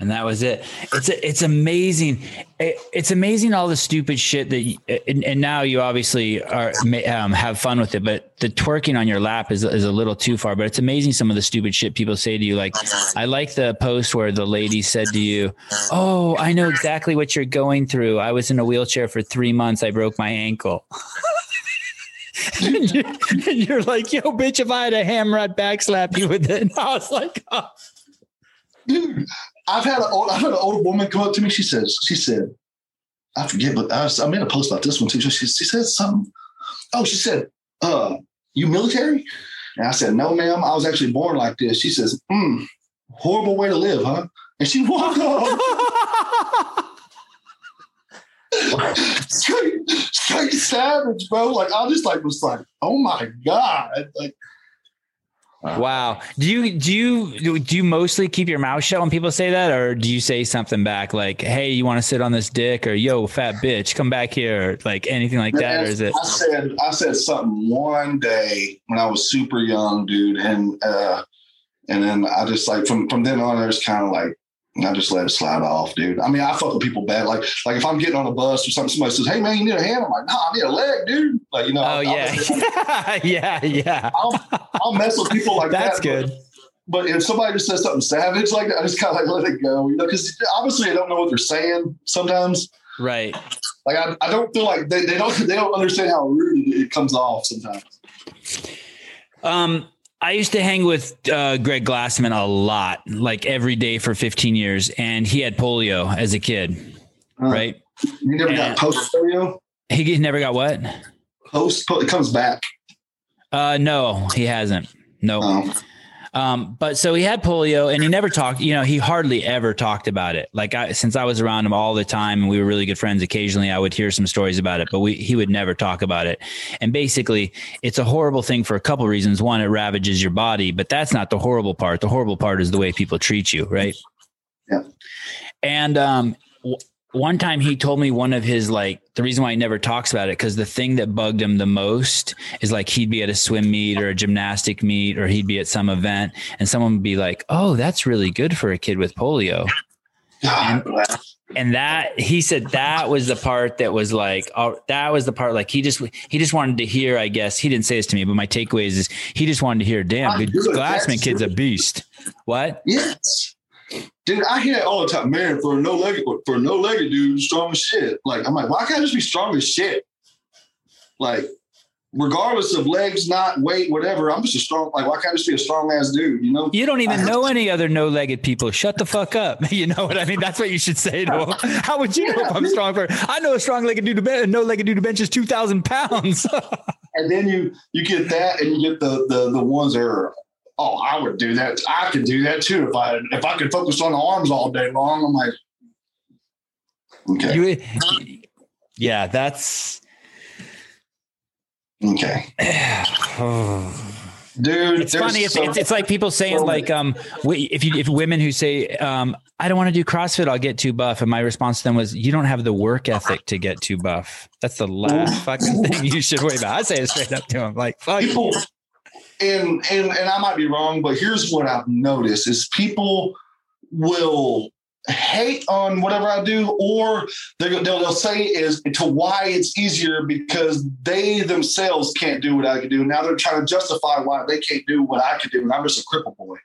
and that was it. It's it's amazing. It, it's amazing all the stupid shit that. You, and, and, now you obviously are um, have fun with it, but the twerking on your lap is is a little too far. But it's amazing some of the stupid shit people say to you. Like I like the post where the lady said to you, "Oh, I know exactly what you're going through. I was in a wheelchair for three months. I broke my ankle." and, you're, and, you're, like, "Yo, bitch! If I had a hammer, I'd backslap you with it." And I was like, oh. I've had an old, I've had an old woman come up to me. She says, she said, I forget, but I, was, I made a post about this one too. She, she said something. Oh, she said, uh, you military? And I said, no, ma'am. I was actually born like this. She says, hmm, horrible way to live, huh? And she walked off. straight, straight savage, bro. Like I just like was like, oh my god, like Wow. Do you do you do you mostly keep your mouth shut when people say that, or do you say something back like, "Hey, you want to sit on this dick?" or "Yo, fat bitch, come back here," or like anything like that, or is it? I said I said something one day when I was super young, dude, and uh, and then I just like from from then on, I was kind of like I just let it slide off, dude. I mean, I fuck with people bad. Like, like if I'm getting on a bus or something, somebody says, "Hey, man, you need a hand?" I'm like, "No, I need a leg, dude." Like, you know. Oh I'll, yeah, I'll, yeah, yeah. I'll, I'll mess with people like That's that. That's good. But, but, if somebody just says something savage like that, I just kind of like let it go, you know, because obviously I don't know what they're saying sometimes. Right. Like I, I don't feel like they, they don't they don't understand how rude it comes off sometimes. Um, I used to hang with uh, Greg Glassman a lot, like every day for 15 years, and he had polio as a kid, uh, right? You never and got post polio. He never got what? Post it comes back. Uh, no, he hasn't. No. Oh. Um, but so he had polio and he never talked, you know, he hardly ever talked about it. Like I, since I was around him all the time and we were really good friends, occasionally I would hear some stories about it, but we, he would never talk about it. And basically it's a horrible thing for a couple reasons. One, it ravages your body, but that's not the horrible part. The horrible part is the way people treat you. Right. Yeah. And, um, one time he told me one of his like the reason why he never talks about it because the thing that bugged him the most is like he'd be at a swim meet or a gymnastic meet or he'd be at some event and someone would be like oh that's really good for a kid with polio. And, and that he said that was the part that was like oh, that was the part like he just he just wanted to hear i guess he didn't say this to me but my takeaway is, is he just wanted to hear damn good glassman kid's a beast. What? Yes Dude, I hear it all the time. Man, for a no legged for a no legged dude, strong as shit. Like I'm like, why can't I just be strong as shit? Like, regardless of legs, not weight, whatever, I'm just a strong. Like, why can't I just be a strong ass dude? You know? You don't even know any other no legged people. Shut the fuck up. You know what I mean? That's what you should say to them. How would you yeah, know if I'm strong for? I know a strong legged dude to no legged dude to bench is two thousand pounds. and then you you get that, and you get the the the ones that are oh, I would do that. I could do that too if I if I could focus on the arms all day long. I'm like, okay, you, yeah, that's okay. dude. It's funny. It's, it's, it's like people saying so like, um, if you if women who say, um, I don't want to do CrossFit, I'll get too buff, and my response to them was, you don't have the work ethic to get too buff. That's the last fucking thing you should worry about. I say it straight up to them, like, fuck. people and and and I might be wrong, but here's what I've noticed is people will hate on whatever I do, or they'll, they'll, say is to why it's easier because they themselves can't do what I can do. Now they're trying to justify why they can't do what I can do, and I'm just a cripple boy.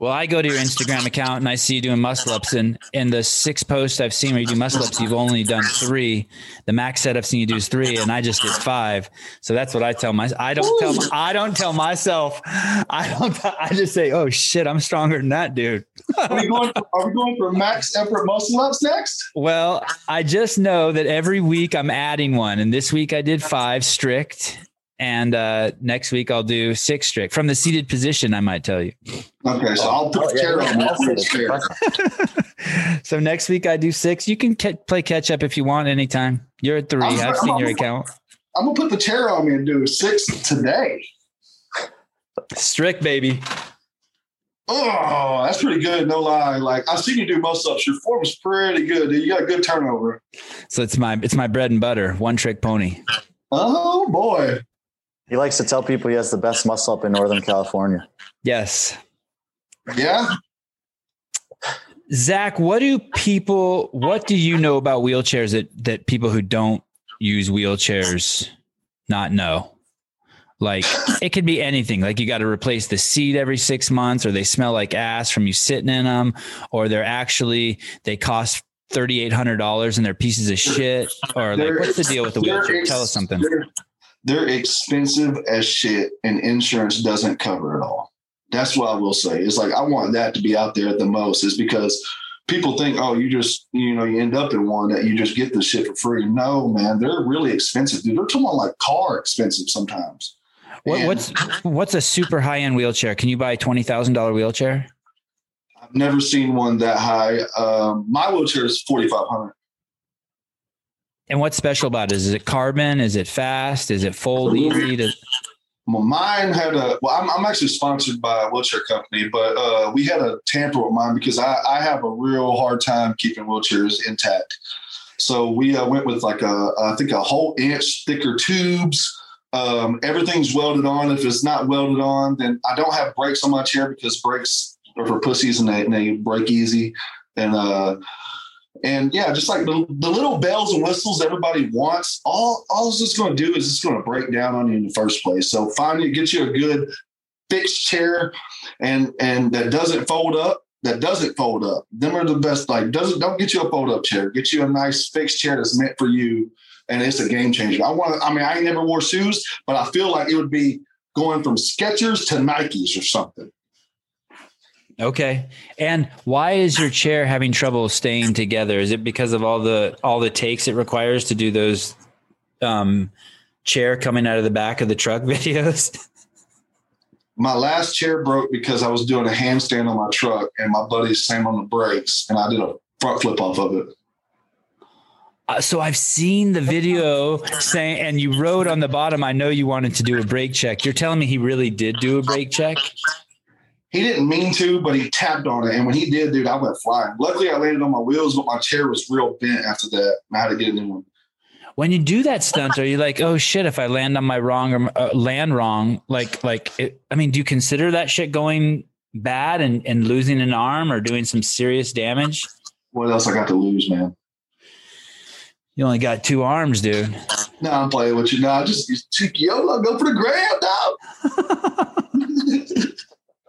Well, I go to your Instagram account and I see you doing muscle ups, and in the six posts I've seen where you do muscle ups, you've only done three. The max set I've seen you do is three, and I just did five. So that's what I tell my. I don't tell. I don't tell myself. I don't. I just say, "Oh shit, I'm stronger than that dude." Are we going? For, are we going for max effort muscle ups next? Well, I just know that every week I'm adding one, and this week I did five strict, and uh, next week I'll do six strict from the seated position. I might tell you. Okay, so I'll put Oh, the yeah, chair yeah, on. that's I'll chair. So next week I do six. You can ca- play catch up if you want anytime. You're at 3 I'm- I've seen your I'm- account. I'm gonna put the chair on me and do six today. Strict baby. Oh, that's pretty good. No lie. Like I've seen you do most ups. Your form's pretty good. Dude. You got a good turnover. So it's my it's my bread and butter. One trick pony. Oh boy. He likes to tell people he has the best muscle up in Northern California. Yes. Yeah. Zack, what do people what do you know about wheelchairs that that people who don't use wheelchairs not know? Like it could be anything. Like you got to replace the seat every six months, or they smell like ass from you sitting in them, or they're actually they cost thirty eight hundred dollars and they're pieces of shit. Or like, They're- what's the deal with the wheelchair? ex- Tell us something. They're, they're expensive as shit, and insurance doesn't cover it all. That's what I will say. It's like I want that to be out there at the most, is because people think, oh, you just you know you end up in one that you just get the shit for free. No, man, they're really expensive. Dude, they're talking about like car expensive sometimes. What, what's what's a super high end wheelchair? Can you buy a twenty thousand dollar wheelchair? I've never seen one that high. Um, my wheelchair is forty five hundred. And what's special about it? Is it carbon? Is it fast? Is it fold easy? To, Well, mine had a. Well, I'm, I'm actually sponsored by a wheelchair company, but uh, we had a tamper with mine because I, I have a real hard time keeping wheelchairs intact. So we uh, went with like a, I think a whole inch thicker tubes. Um, everything's welded on. If it's not welded on, then I don't have brakes on my chair because brakes are for pussies and they, and they break easy. And uh, and yeah, just like the, the little bells and whistles everybody wants, all all it's going to do is it's going to break down on you in the first place. So find you, get you a good fixed chair, and and that doesn't fold up. That doesn't fold up. Them are the best. Like doesn't don't get you a fold up chair. Get you a nice fixed chair that's meant for you, and it's a game changer. I want. I mean, I ain't never wore shoes, but I feel like it would be going from Skechers to Nikes or something. Okay. And why is your chair having trouble staying together? Is it because of all the all the takes it requires to do those um, chair coming out of the back of the truck videos? my last chair broke because I was doing a handstand on my truck and my buddy slammed on the brakes and I did a front flip off of it. Uh, so I've seen the video saying, and you wrote on the bottom, I know you wanted to do a brake check. You're telling me he really did do a brake check? He didn't mean to, but he tapped on it. And when he did, dude, I went flying. Luckily, I landed on my wheels, but my chair was real bent after that. and I had to get a new one. When you do that stunt, are you like, oh shit, if I land on my wrong or uh, land wrong, like, like, it, I mean, do you consider that shit going bad and, and losing an arm or doing some serious damage? What else I got to lose, man? You only got two arms, dude. No, I'm playing with you. No, I just cheeky YOLO, go for the gram, dog.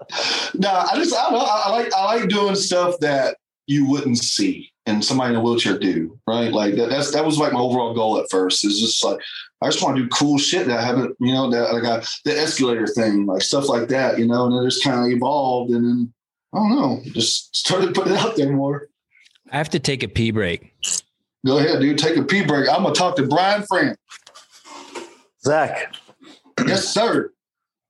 no, I just I, don't know, I like I like doing stuff that you wouldn't see and somebody in a wheelchair do, right? Like that, that's that was like my overall goal at first. Is just like I just want to do cool shit that I haven't, you know, that I got the escalator thing, like stuff like that, you know, and it just kind of evolved and then I don't know, just started putting it out there more. I have to take a pee break. Go ahead, dude. Take a pee break. I'm gonna talk to Brian Friend. Zack, Yes, sir.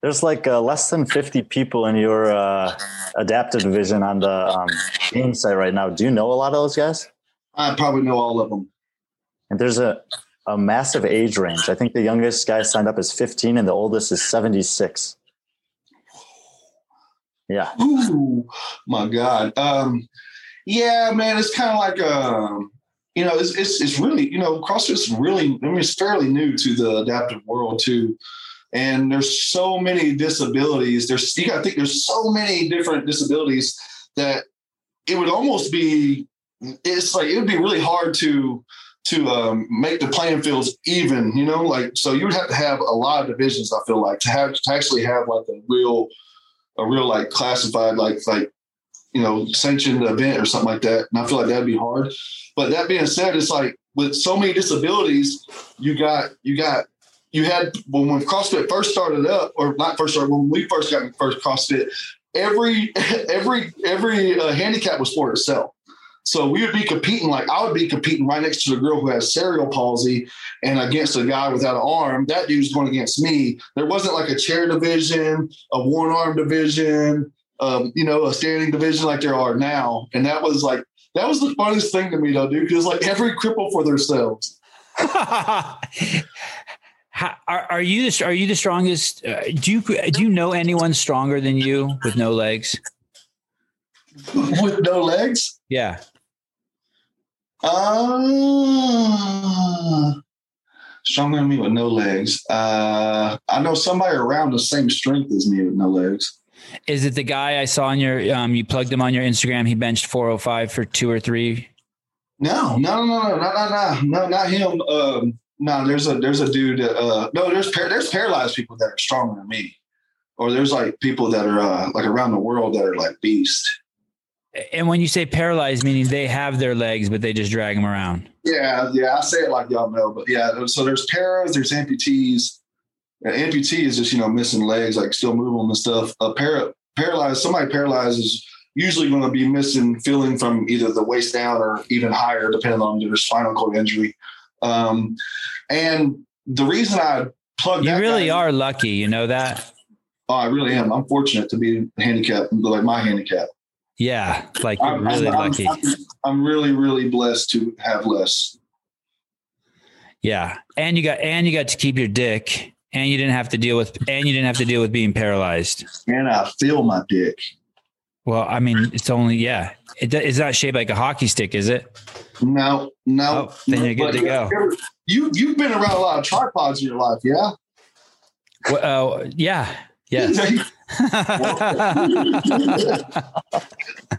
There's like uh, less than 50 people in your uh, adaptive division on the um, game site right now. Do you know a lot of those guys? I probably know all of them. And there's a a massive age range. I think the youngest guy signed up is 15 and the oldest is 76. Yeah. Ooh, my God. Um, yeah, man, it's kind of like um, you know, it's, it's it's really you know, CrossFit's really. I mean, it's fairly new to the adaptive world too, and there's so many disabilities. There's you got to think there's so many different disabilities that it would almost be. It's like it would be really hard to to um, make the playing fields even. You know, like so you would have to have a lot of divisions. I feel like to have to actually have like a real a real like classified like like you know sanctioned event or something like that. And I feel like that'd be hard. But that being said, it's like with so many disabilities, you got you got you had when when CrossFit first started up, or not first started when we first got first CrossFit, every every every uh, handicap was for itself. So we would be competing like I would be competing right next to the girl who has cerebral palsy and against a guy without an arm. That dude's going against me. There wasn't like a chair division, a one arm division, um, you know, a standing division like there are now. And that was like that was the funniest thing to me though, dude, because like every cripple for themselves. How, are, are you the, are you the strongest? Uh, do you do you know anyone stronger than you with no legs? with no legs? Yeah. Uh, stronger than me with no legs. Uh, I know somebody around the same strength as me with no legs. Is it the guy I saw on your? Um, you plugged him on your Instagram. He benched 405 for two or three. No, no, no, no, no, no, no, no, not him. Um, no, there's a there's a dude. That, uh, no, there's par- there's paralyzed people that are stronger than me, or there's like people that are uh, like around the world that are like beast. And when you say paralyzed, meaning they have their legs, but they just drag them around. Yeah, yeah, I say it like y'all know, but yeah. So there's paras, there's amputees. An amputee is just you know missing legs, like still moving them and stuff. A para, paralyzed, somebody paralyzed is usually going to be missing feeling from either the waist down or even higher, depending on their spinal cord injury. Um, and the reason I plugged You really are lucky. You know that? Oh, I really am. I'm fortunate to be handicapped, like my handicap. Yeah, like you're I'm, really I'm, lucky. I'm, I'm really, really blessed to have less. Yeah, and you got and you got to keep your dick, and you didn't have to deal with and you didn't have to deal with being paralyzed. And I feel my dick. Well, I mean, it's only yeah. It it's not shaped like a hockey stick, is it? No, no. Oh, then you're good But to go. You you've been around a lot of tripods in your life, yeah? Well, uh, yeah, yes.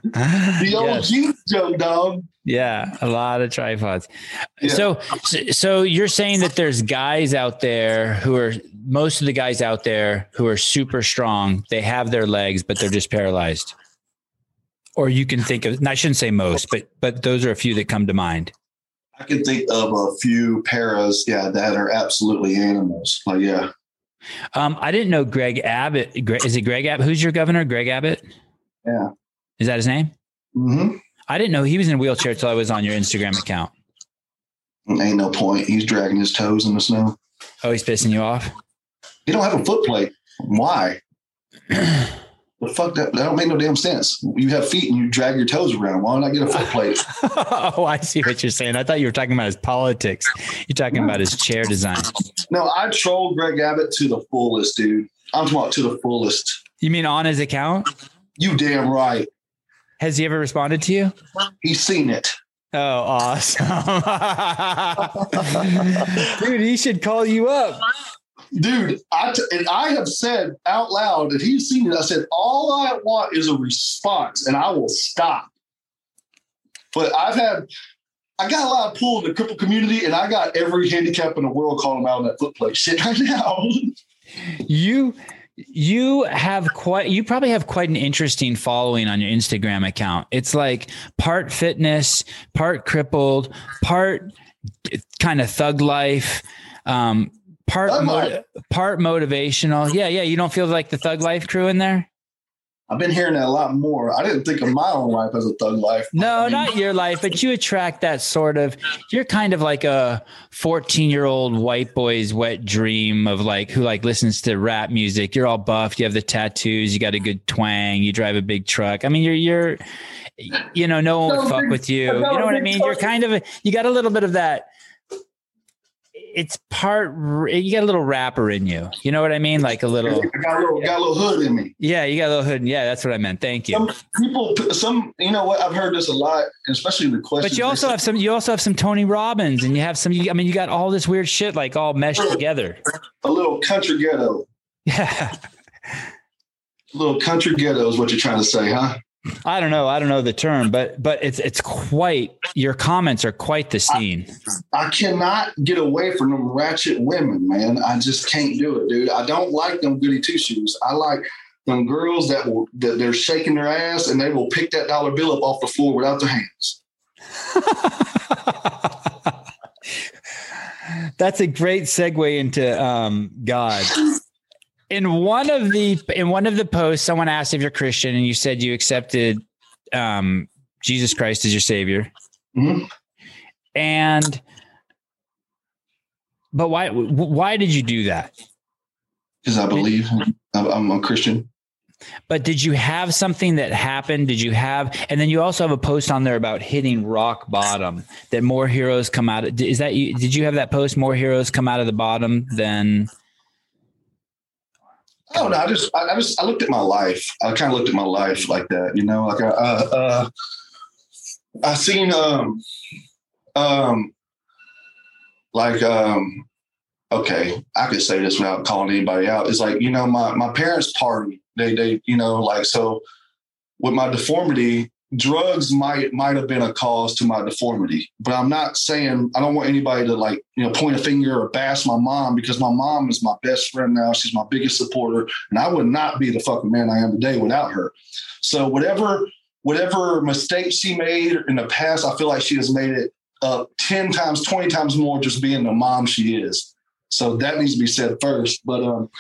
the old Yes. joke, dog. Yeah, a lot of tripods. Yeah. So, so you're saying that there's guys out there who are most of the guys out there who are super strong. They have their legs, but they're just paralyzed. Or you can think of. And I shouldn't say most, but but those are a few that come to mind. I can think of a few paras, yeah, that are absolutely animals. Like, yeah. Um, I didn't know Greg Abbott. Is it Greg Abbott? Who's your governor? Greg Abbott. Yeah. Is that his name? Mm-hmm. I didn't know he was in a wheelchair till I was on your Instagram account. Ain't no point. He's dragging his toes in the snow. Oh, he's pissing you off. He don't have a foot plate. Why? the fuck that, that don't make no damn sense. You have feet and you drag your toes around. Why not get a foot plate? oh, I see what you're saying. I thought you were talking about his politics. You're talking about his chair design. no, I troll Greg Abbott to the fullest, dude. I'm talking about to the fullest. You mean on his account? You damn right. Has he ever responded to you? He's seen it. Oh, awesome. Dude, he should call you up. Dude, I t- and I have said out loud and he's seen it. I said, all I want is a response and I will stop. But I've had, I got a lot of pull in the cripple community and I got every handicap in the world calling out on that foot plate shit right now. You you have quite you probably have quite an interesting following on your Instagram account. It's like part fitness, part crippled, part kind of thug life, um, part part motivational. Yeah, yeah. You don't feel like the thug life crew in there? I've been hearing that a lot more. I didn't think of my own life as a thug life. No, I mean, not your life, but you attract that sort of. You're kind of like a 14 year old white boy's wet dream of like who like listens to rap music. You're all buffed. You have the tattoos. You got a good twang. You drive a big truck. I mean, you're you're, you know, no one would fuck with you. You know what I mean? You're kind of a, you got a little bit of that. It's part you got a little rapper in you. You know what I mean? Like a little I got a little, got a little hood in me. Yeah, you got a little hood. Yeah, that's what I meant. Thank you. Some people, some you know what I've heard this a lot, especially in the questions. But you also have some. You also have some Tony Robbins, and you have some. I mean, you got all this weird shit like all meshed together. A little country ghetto. Yeah. A little country ghetto is what you're trying to say, huh? I don't know. I don't know the term, but but it's it's quite your comments are quite the scene. I, I cannot get away from them ratchet women, man. I just can't do it, dude. I don't like them goody two shoes. I like them girls that will that they're shaking their ass and they will pick that dollar bill up off the floor without their hands. That's a great segue into um, God in one of the in one of the posts, someone asked if you're Christian, and you said you accepted um, Jesus Christ as your Savior. Mm-hmm. And but why why did you do that? Because I believe I'm a Christian. But did you have something that happened? Did you have, and then you also have a post on there about hitting rock bottom. That more heroes come out. Of, is that you? Did you have that post? More heroes come out of the bottom than I don't know. I just, I, I, just, I looked at my life. I kind of looked at my life like that, you know, like I, uh, uh, I seen, um, um, like, um, okay, I could say this without calling anybody out. It's like, you know, my, my parents party, they, they, you know, like, so with my deformity, drugs might might have been a cause to my deformity but i'm not saying i don't want anybody to like you know point a finger or bash my mom because my mom is my best friend now. She's my biggest supporter and i would not be the fucking man i am today without her. So whatever whatever mistakes she made in the past i feel like she has made it up 10 times 20 times more just being the mom she is. So that needs to be said first. But um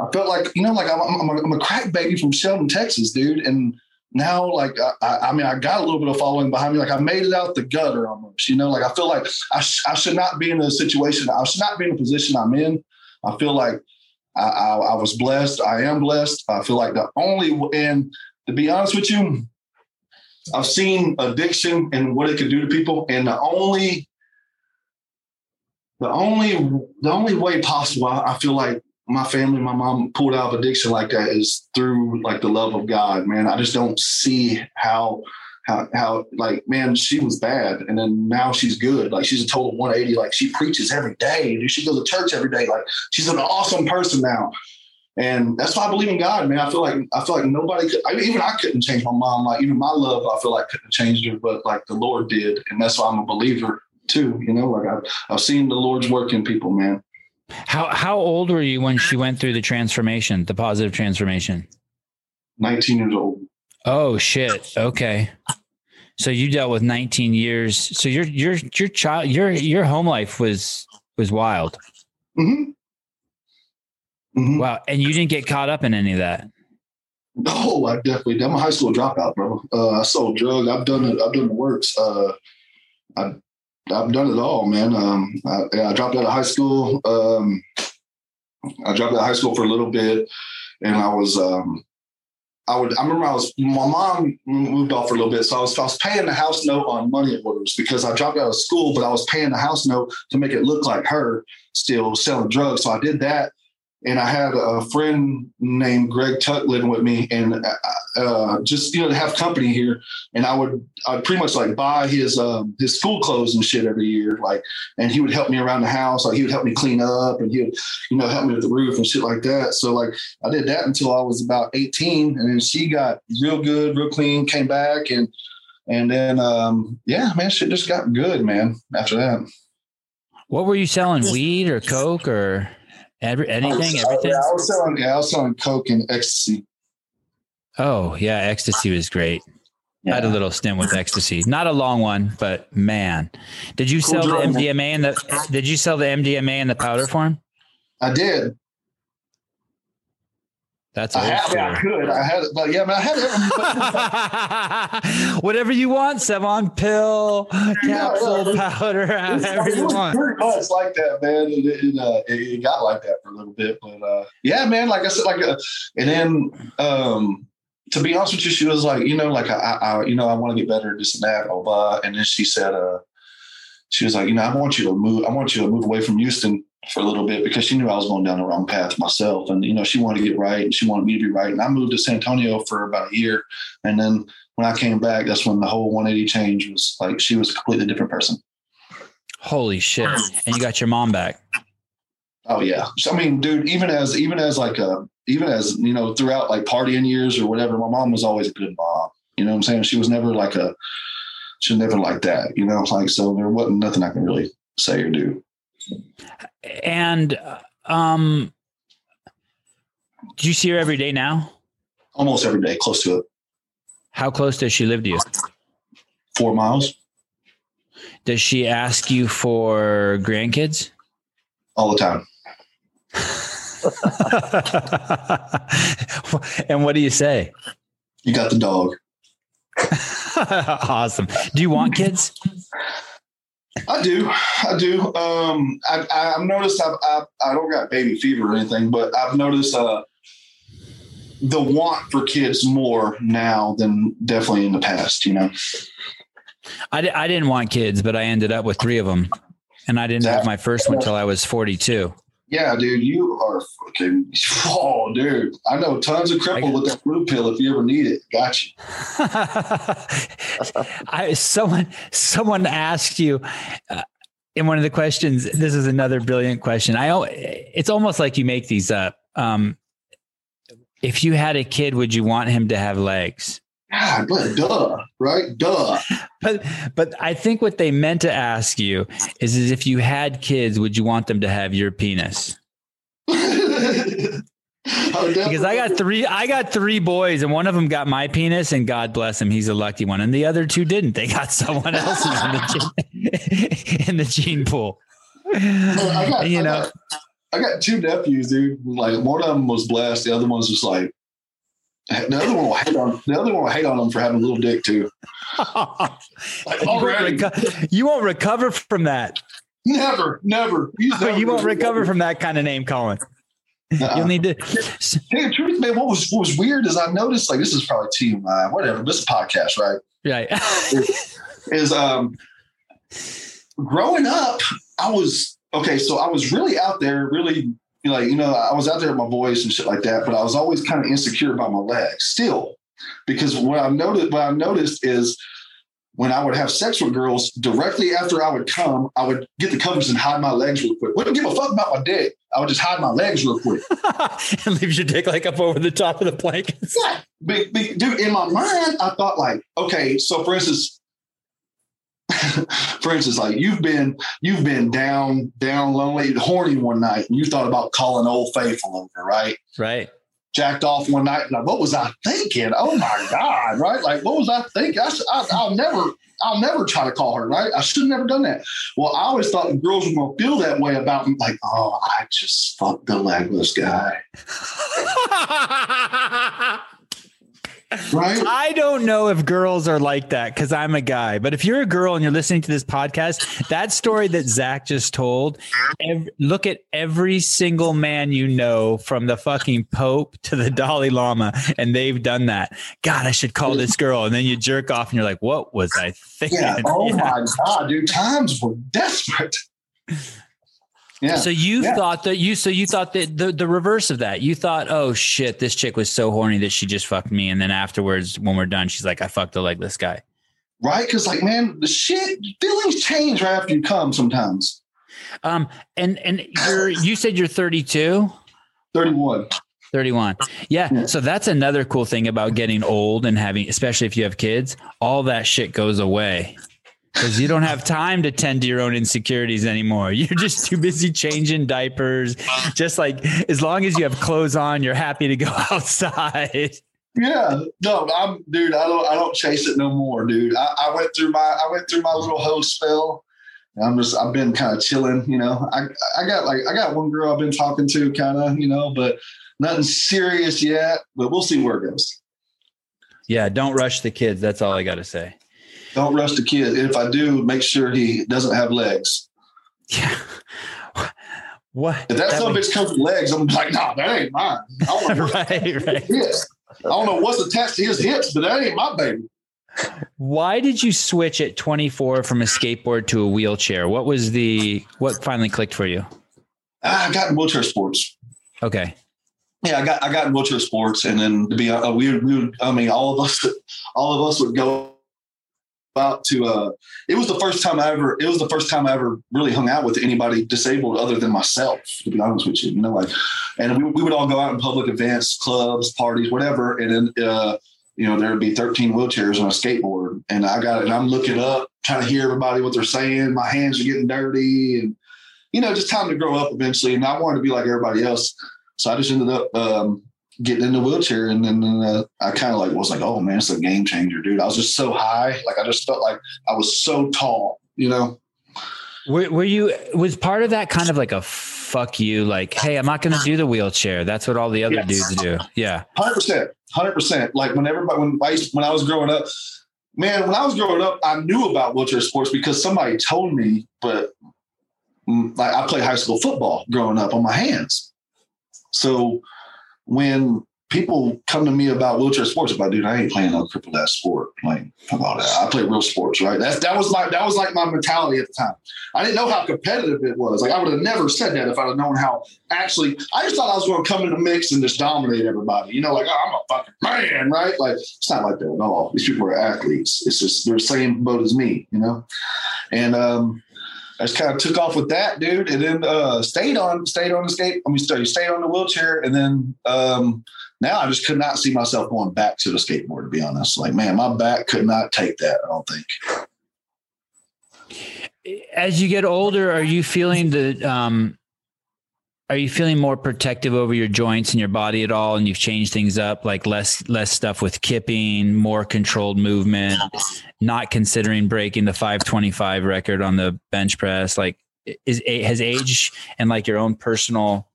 i felt like you know like i'm, I'm, a, I'm a crack baby from shelton texas dude. And now like I, I, mean i got a little bit of following behind me. Like i made it out the gutter almost you know? Like i feel like I, sh- I should not be in a situation i should not be in the position i'm in. I feel like I, I, I was blessed. I am blessed. I feel like the only and to be honest with you i've seen addiction and what it can do to people and the only the only the only way possible i feel like my family, my mom pulled out of addiction like that is through like the love of God, man. I just don't see how how how like man, she was bad and then now she's good. Like she's a total 180. Like she preaches every day. She goes to church every day. Like she's an awesome person now. And that's why I believe in God, man. I feel like I feel like nobody could I, even I couldn't change my mom. Like even my love, I feel like couldn't change her, but like the Lord did. And that's why I'm a believer too. You know, like I've I've seen the Lord's work in people, man. How how old were you when she went through the transformation, the positive transformation? 19 years old. Oh shit. Okay. So you dealt with 19 years. So your your your child your your home life was was wild. Mm-hmm. Mm-hmm. Wow. And you didn't get caught up in any of that. No, I definitely. I'm a high school dropout, bro. Uh, I sold drugs. I've done it. I've done the works. Uh, I I've done it all, man. Um, I, I, dropped out of high school. Um, I dropped out of high school for a little bit, and I was, um, I would, I remember I was, my mom moved off for a little bit, so I was, I was paying the house note on money orders because I dropped out of school, but I was paying the house note to make it look like her still selling drugs. So I did that and I had a friend named Greg Tuck living with me, and uh, uh, just you know to have company here. And I would I'd pretty much like buy his um, his school clothes and shit every year, like, and he would help me around the house. Like he would help me clean up, and he would you know help me with the roof and shit like that. So like I did that until I was about eighteen, and then she got real good, real clean, came back, and and then um, yeah, man, shit just got good, man. After that. What were you selling? Weed or coke or? Every, anything, everything. Yeah, I was selling. I was selling coke and ecstasy. Oh yeah, ecstasy was great. Yeah. I had a little stint with ecstasy, not a long one, but man, did you cool sell the MDMA and the? Did you sell the MDMA in the powder form? I did. That's I, have, I could. I had, but yeah, man I had whatever you want. Sevan pill, capsule, yeah, powder, however you want. Pretty much like that, man. It, it, uh, it, it, got like that for a little bit, but uh, yeah, man. Like I said, like, uh, and then um, to be honest with you, she was like, you know, like I, I you know, I want to get better, this and that, blah blah. And then she said, uh, she was like, you know, I want you to move. I want you to move away from Houston for a little bit because she knew I was going down the wrong path myself. And, you know, she wanted to get right and she wanted me to be right. And I moved to San Antonio for about a year. And then when I came back, that's when the whole 180 change was like, she was a completely different person. Holy shit. Hmm. And you got your mom back. Oh yeah. So, I mean, dude, even as, even as like a, even as, you know, throughout like partying years or whatever, my mom was always a good mom. You know what I'm saying? She was never like a, she was never like that, you know, like, so there wasn't nothing I can really say or do. And um, do you see her every day now? Almost every day, close to it. How close does she live to you? Four miles Does she ask you for grandkids? all the time. and what do you say? You got the dog. awesome. Do you want kids? I do, I do. Um, I, I've noticed I've, I, I don't got baby fever or anything, but I've noticed uh, the want for kids more now than definitely in the past. You know, I, di- I didn't want kids, but I ended up with three of them. And I didn't have my first one till I was 42. Yeah, dude, you are fucking. Oh, dude, I know tons of cripple with that blue pill if you ever need it. Got you. I someone someone asked you uh, in one of the questions. This is another brilliant question. I it's almost like you make these up. Um, if you had a kid, would you want him to have legs? God, but duh, right? Duh. But but I think what they meant to ask you is, is if you had kids, would you want them to have your penis? Oh, because I got three, I got three boys, and one of them got my penis, and God bless him, he's a lucky one, and the other two didn't. They got someone else's in the gene, in the gene pool. I got, you I know, got, I got two nephews, dude. Like one of them was blessed, the other one's just like the other one will hate on the other one will hate on them for having a little dick too. Like you, won't reco- you won't recover from that. never, never. He's never You won't recover from that kind of name calling. Uh-uh. You'll need to. Hey, the truth, man, what was what was weird is I noticed like this is probably TMI, whatever. This is a podcast, right? Right. Is um growing up, I was okay, so I was really out there, really like, you know, I was out there with my voice and shit like that, but I was always kind of insecure about my legs still. Because what I noticed what I noticed is when I would have sex with girls, directly after I would come, I would get the covers and hide my legs real quick. Wouldn't give a fuck about my dick. I would just hide my legs real quick. and leave your dick like up over the top of the blankets. Yeah. But, but, dude, in my mind, I thought like, okay, so for instance, for instance, like you've been you've been down, down lonely, horny one night, and you thought about calling old faithful over, right? Right. Jacked off one night, like what was I thinking? Oh my god, right? Like what was I thinking? I, I, I'll never, I'll never try to call her, right? I should have never done that. Well, I always thought the girls were gonna feel that way about me, like, oh, I just fucked the legless guy, right? I don't know if girls are like that because I'm a guy. But if you're a girl and you're listening to this podcast, that story that Zack just told, ev- look at every single man you know from the fucking Pope to the Dalai Lama, and they've done that. God, I should call this girl. And then you jerk off and you're like, what was I thinking? Yeah. Oh Yeah. my god, dude, times were desperate. Yeah. So you Yeah. thought that you so you thought that the, the reverse of that. You thought, oh shit, this chick was so horny that she just fucked me. And then afterwards, when we're done, she's like, I fucked a legless guy. right? Because like, man, the shit feelings change right after you come sometimes. Um, and and you're you said you're 32, 31. 31. Yeah. Yeah. So that's another cool thing about getting old and having, especially if you have kids, all that shit goes away. Because you don't have time to tend to your own insecurities anymore. You're just too busy changing diapers. Just like as long as you have clothes on, you're happy to go outside. Yeah. No, I'm dude, I don't I don't chase it no more, dude. I, I went through my I went through my little hoe spell. I'm just I've been kind of chilling, you know. I I got like I got one girl I've been talking to kind of, you know, but nothing serious yet, but we'll see where it goes. Yeah. Don't rush the kids. That's all I got to say. Don't rush the kid. If I do, make sure he doesn't have legs. Yeah. What? If that, that son a bitch comes with legs, I'm like, nah, that ain't mine. I want right, right. hips. I don't know what's attached to his hips, but that ain't my baby. Why did you switch at 24 from a skateboard to a wheelchair? What was the what finally clicked for you? I got in wheelchair sports. Okay. Yeah, I got I got in wheelchair sports, and then to be uh, we would, we I mean all of us all of us would go out to uh it was the first time I ever it was the first time I ever really hung out with anybody disabled other than myself, to be honest with you. You know, like and we, we would all go out in public events, clubs, parties, whatever, and then uh you know, there would be 13 wheelchairs on a skateboard. And I got it, and I'm looking up, trying to hear everybody what they're saying. My hands are getting dirty and you know, just time to grow up eventually. And I wanted to be like everybody else. So I just ended up um, getting in the wheelchair, and then uh, I kind of like was like, "Oh man, it's a game changer, dude." I was just so high, like I just felt like I was so tall, you know. Were, were you was part of that kind of like a fuck you, like, hey, I'm not going to do the wheelchair. That's what all the other yes. dudes do. Yeah, hundred percent, hundred percent. Like when everybody when I used, when I was growing up, man, when I was growing up, I knew about wheelchair sports because somebody told me, but mm, like I played high school football growing up on my hands. So when people come to me about wheelchair sports, about dude, I ain't playing no crippled ass sport. Like about that. I play real sports, right? That's that was like that was like my mentality at the time. I didn't know how competitive it was. Like I would have never said that if I'd have known how actually I just thought I was going to come in the mix and just dominate everybody. You know, like oh, I'm a fucking man, right? Like it's not like that at all. These people are athletes. It's just they're the same boat as me, you know? And um I just kind of took off with that, dude, and then uh, stayed on, stayed on the skate. I mean, stayed, stayed on the wheelchair, and then um, now I just could not see myself going back to the skateboard. To be honest, like man, my back could not take that. I don't think. As you get older, are you feeling the um, are you feeling more protective over your joints and your body at all and you've changed things up like less less stuff with kipping more controlled movement not considering breaking the 525 record on the bench press? Like is has age and like your own personal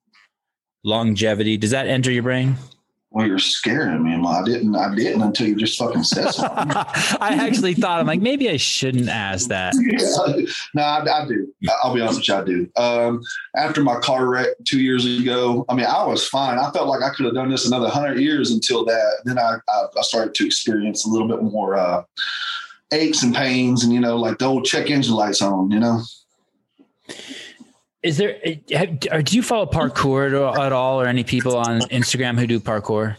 longevity does that enter your brain well, you're scaring me. I didn't. I didn't until you just fucking said something. I actually thought I'm like maybe I shouldn't ask that. yeah. No, I, I, do. I'll be honest with you, I do. Um, after my car wreck two years ago, I mean, I was fine. I felt like I could have done this another hundred years until that. Then I, I, I started to experience a little bit more uh, aches and pains, and you know, like the old check engine lights on. You know. Is there? Have, do you follow parkour at all, or any people on Instagram who do parkour?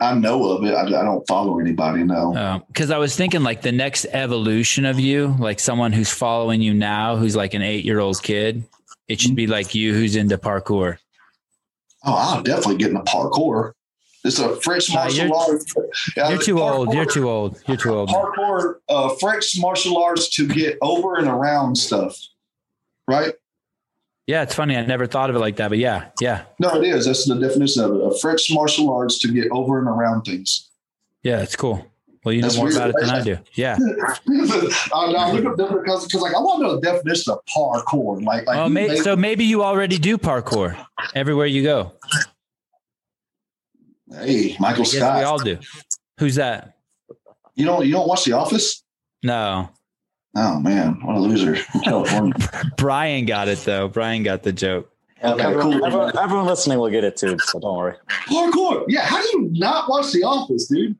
I know of it. I, I don't follow anybody. No, because oh, I was thinking like the next evolution of you, like someone who's following you now, who's like an eight-year-old kid. It should be like you, who's into parkour. Oh, I'll definitely get into parkour. It's a French martial uh, you're, arts. You're too parkour, old. You're too old. You're too old. Parkour, uh, French martial arts to get over and around stuff, right? Yeah, it's funny. I never thought of it like that, but yeah, yeah. No, it is. That's the definition of it. A French martial arts to get over and around things. Yeah, it's cool. Well, you know That's more weird, about it than I do. Yeah. Uh, I look up because because like I want to know the definition of parkour. Like, like oh, may, so maybe you already do parkour everywhere you go. Hey, Michael Scott. We all do. Who's that? You don't you don't watch The Office? No. Oh man, what a loser! California. Brian got it though. Brian got the joke. Okay, everyone, cool. everyone, everyone, listening will get it too, so don't worry. Parkour, yeah. How do you not watch The Office, dude?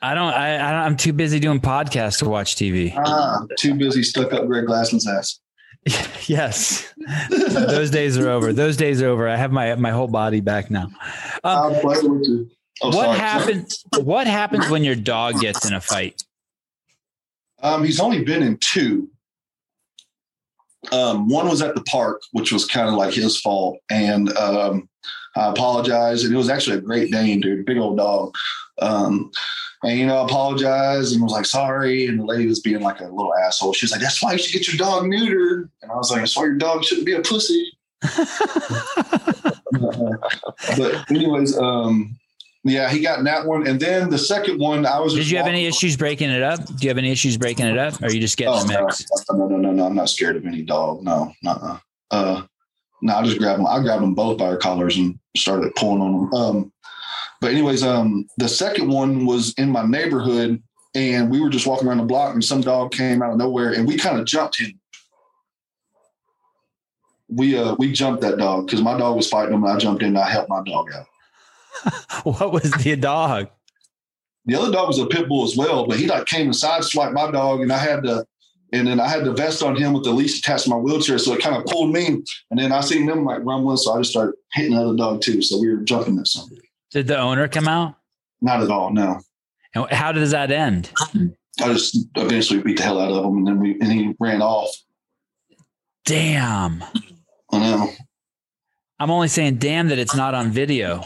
I don't. I, I am too busy doing podcasts to watch TV. Ah, too busy stuck up Greg Glassman's ass. yes, those days are over. Those days are over. I have my my whole body back now. Um, oh, what sorry. happens? What happens when your dog gets in a fight? Um, he's only been in two. Um, one was at the park, which was kind of like his fault, and um, I apologize. And it was actually a great Dane, dude, big old dog. Um, and you know, I apologized and was like sorry. And the lady was being like a little asshole. She was like, "That's why you should get your dog neutered." And I was like, "That's why your dog shouldn't be a pussy." but anyways, um, yeah, he got in that one, and then the second one, I was. Did you have any issues breaking it up? Do you have any issues breaking it up, or are you just getting oh, a mix? No, no, no, no, I'm not scared of any dog. No, no, uh, no. I just grabbed them. I grabbed them both by their collars and started pulling on them. Um, but anyways, um, the second one was in my neighborhood, and we were just walking around the block, and some dog came out of nowhere, and we kind of jumped him. We uh we jumped that dog because my dog was fighting him, and I jumped in and I helped my dog out. what was the dog? the other dog was a pit bull as well, but he like came and sideswiped my dog, and I had to, and then I had the vest on him with the leash attached to my wheelchair, so it kind of pulled me, and then I seen them like rumbling, so I just started hitting the other dog too. So we were jumping at something. Did the owner come out? Not at all, no. And how does that end? I just eventually beat the hell out of him, and then we and he ran off. Damn. I know. I'm only saying damn that it's not on video.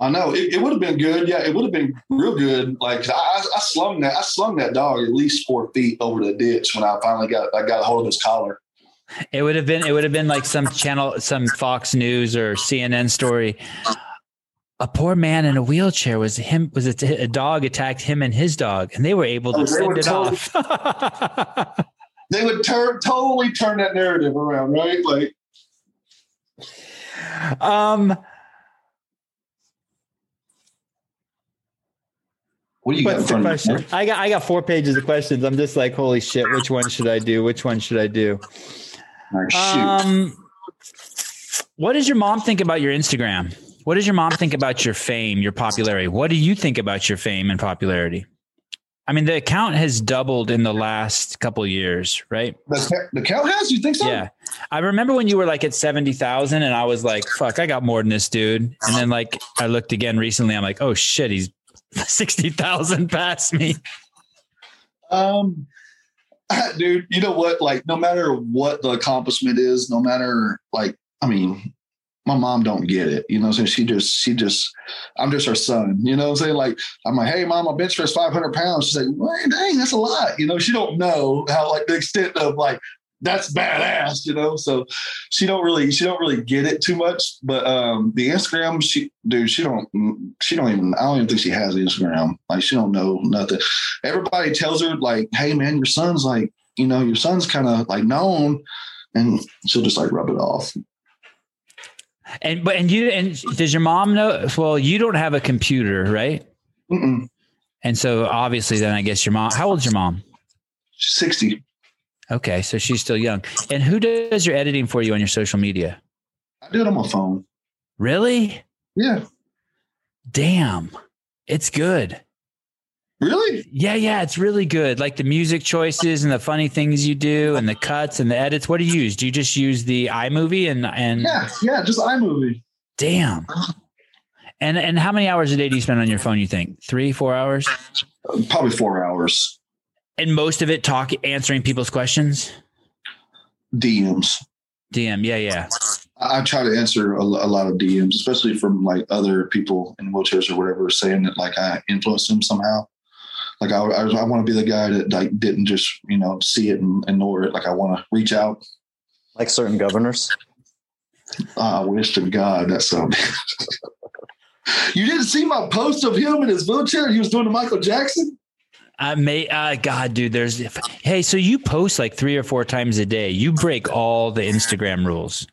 I know it, it would have been good. Yeah, it would have been real good. Like I, I slung that, I slung that dog at least four feet over the ditch when I finally got, I got a hold of his collar. It would have been, it would have been like some channel, some Fox News or CNN story. A poor man in a wheelchair was him, was a, a dog attacked him and his dog, and they were able to Oh, send it totally- off. They would turn totally turn that narrative around, right? Like um, what do you got What's the front of question? I got I got four pages of questions. I'm just like, holy shit, which one should I do? Which one should I do? Shoot. Um, what does your mom think about your Instagram? What does your mom think about your fame, your popularity? What do you think about your fame and popularity? I mean, the account has doubled in the last couple of years, right? the, the cow has? You think so? Yeah. I remember when you were like at 70,000 and I was like, fuck, I got more than this dude. And then like I looked again recently, I'm like, oh shit, he's 60,000 past me. Um, dude, you know what? Like, no matter what the accomplishment is, no matter like, I mean, my mom don't get it. You know, what I'm saying she just, she just, I'm just her son. You know, what I'm saying like, I'm like, hey, mom, my bench press 500 pounds. She's like, well, dang, that's a lot. You know, she don't know how like the extent of like that's badass. You know, so she don't really, she don't really get it too much. But um the Instagram, she, dude, she don't, she don't even, I don't even think she has Instagram. Like, she don't know nothing everybody tells her like, "Hey, man, your son's like, you know, your son's kind of like known," and she'll just like rub it off. And but and you and does your mom know? Well, you don't have a computer, right? Mm-mm. And so obviously, then I guess your mom. How old's your mom? Sixty. Okay, so she's still young. And who does your editing for you on your social media? I do it on my phone. Really? Yeah, Damn, it's good. really? Yeah, yeah, it's really good. Like the music choices and the funny things you do, and the cuts and the edits. What do you use? Do you just use the iMovie and and Yeah, yeah. Just iMovie. damn? And and how many hours a day do you spend on your phone? You think three, four hours? Uh, Probably four hours. And most of it talk answering people's questions. DMs. DM, yeah, yeah. I, I try to answer a, a lot of DMs, especially from like other people in wheelchairs or whatever, saying that like I influenced them somehow. Like I, I, I want to be the guy that like didn't just you know see it and ignore it. Like I want to reach out Like certain governors. I wish to God that something. you didn't see my post of him in his wheelchair. He was doing the Michael Jackson. I may, uh, God, dude, there's, hey, so you post like three or four times a day. You break all the Instagram rules.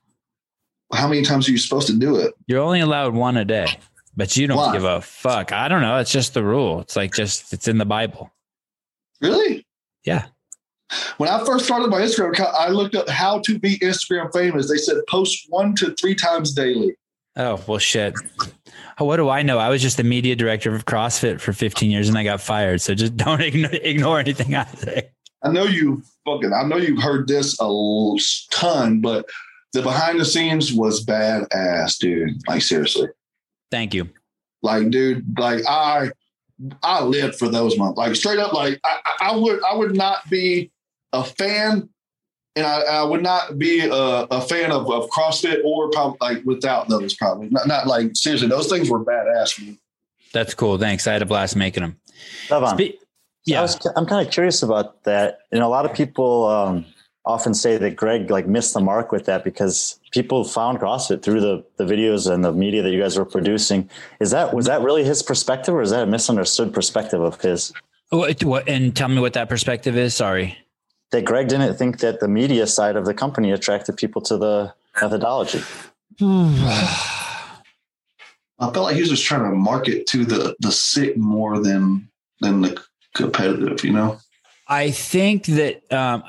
How many times are you supposed to do it? You're only allowed one a day, but you don't Why? give a fuck. I don't know. It's just the rule. It's like just, it's in the Bible. Really? Yeah. When I first started my Instagram account, I looked up how to be Instagram famous. They said post one to three times daily. Oh, well, shit. Oh, What do I know? I was just the media director of CrossFit for 15 years and I got fired. So just don't ignore, ignore anything I say. I know you fucking. I know you've heard this a ton, but the behind the scenes was badass, dude. Like seriously. Thank you. Like, dude, like I I lived for those months. Like straight up, like I, I I would I would not be a fan and I, I would not be a, a fan of, of CrossFit or probably like without those probably. Not, not like seriously, those things were badass. Man. That's cool. Thanks. I had a blast making them. Devon, Spe- I yeah. was, I'm kind of curious about that. You know, a lot of people um, often say that Greg like missed the mark with that because people found CrossFit through the the videos and the media that you guys were producing. Is that was that really his perspective, or is that a misunderstood perspective of his? What, what, and tell me what that perspective is. Sorry. That Greg didn't think that the media side of the company attracted people to the methodology. I felt like he was just trying to market to the the sick more than than the competitive. You know. I think that um,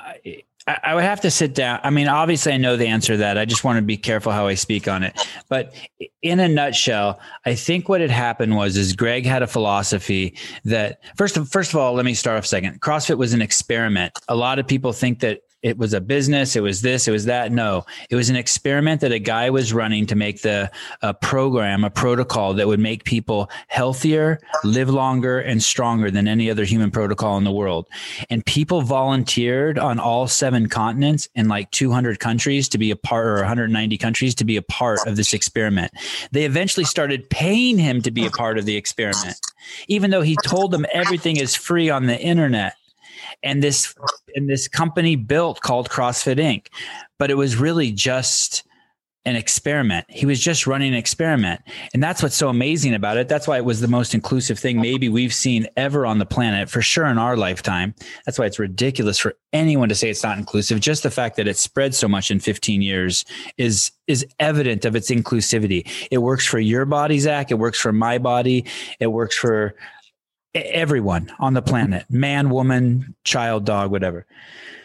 I- I, would have to sit down. I mean, obviously, I know the answer to that. I just want to be careful how I speak on it. But in a nutshell, I think what had happened was is Greg had a philosophy that first of first of all, let me start off second. CrossFit was an experiment. A lot of people think that it was a business, it was this, it was that. No, it was an experiment that a guy was running to make the a program, a protocol that would make people healthier, live longer, and stronger than any other human protocol in the world. And people volunteered on all seven continents in like 200 countries to be a part, or 190 countries to be a part of this experiment. They eventually started paying him to be a part of the experiment, even though he told them everything is free on the internet and this and this company built called CrossFit Inc. But it was really just an experiment. He was just running an experiment. And that's what's so amazing about it. That's why it was the most inclusive thing maybe we've seen ever on the planet, for sure in our lifetime. That's why it's ridiculous for anyone to say it's not inclusive. Just the fact that it spread so much in 15 years is is evident of its inclusivity. It works for your body, Zack. It works for my body. It works for everyone on the planet man woman child dog whatever.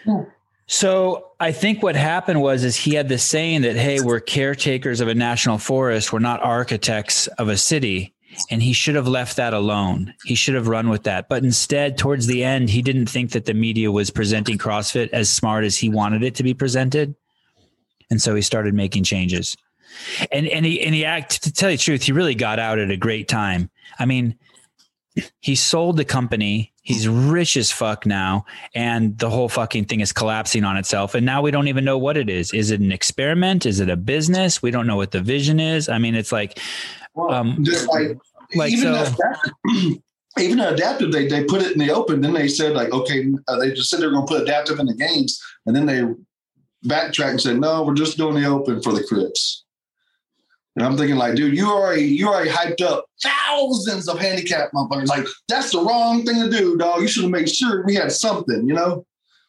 Yeah. so i think what happened was is he had this saying that hey we're caretakers of a national forest. We're not architects of a city. And he should have left that alone. He should have run with that. But instead towards the end he didn't think that the media was presenting crossfit as smart as he wanted it to be presented. And so he started making changes. And and he and he act to tell you the truth he really got out at a great time. I mean he sold the company. He's rich as fuck now, and the whole fucking thing is collapsing on itself. And now we don't even know what it is. Is it an experiment? Is it a business? We don't know what the vision is. I mean, it's like, well, um, just like, like even so. Adaptive, even adaptive, they they put it in the open. Then they said like, okay, uh, they just said they're going to put adaptive in the games, and then they backtrack and said, no, we're just doing the open for the Crips. And I'm thinking like, dude, you already you already hyped up thousands of handicap motherfuckers. Like, that's the wrong thing to do, dog. You should have made sure we had something, you know?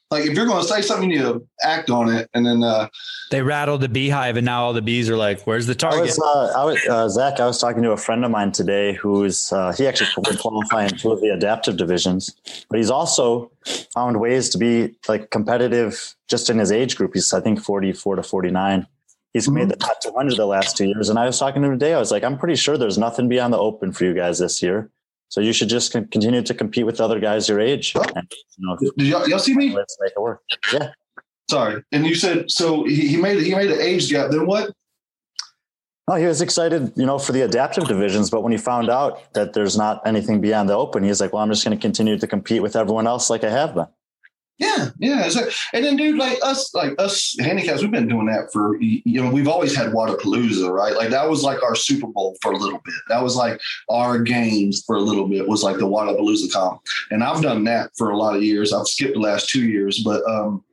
Like if you're gonna say something, you need to act on it. And then uh they rattled the beehive and now all the bees are like, where's the target? I was, uh, I was uh, Zack, I was talking to a friend of mine today who's uh, he actually qualifying two of the adaptive divisions, but he's also found ways to be like competitive just in his age group. He's I think 44 to 49 He's mm-hmm. made the top 200 the last two years. And I was talking to him today. I was like, I'm pretty sure there's nothing beyond the open for you guys this year. So you should just continue to compete with other guys your age. And, you know, Did y'all, y'all see me? Let's make it work. Yeah. Sorry. And you said so he, he made he made an age gap. Then what? Oh, he was excited, you know, for the adaptive divisions, but when he found out that there's not anything beyond the open, he's like, "Well, I'm just going to continue to compete with everyone else like I have been." Yeah, yeah. So, and then, dude, like us, like us handicaps, we've been doing that for you know, we've always had Wodapalooza, right? Like that was like our Super Bowl for a little bit. That was like our games for a little bit was like the Wodapalooza comp, and I've done that for a lot of years. I've skipped the last two years, but um,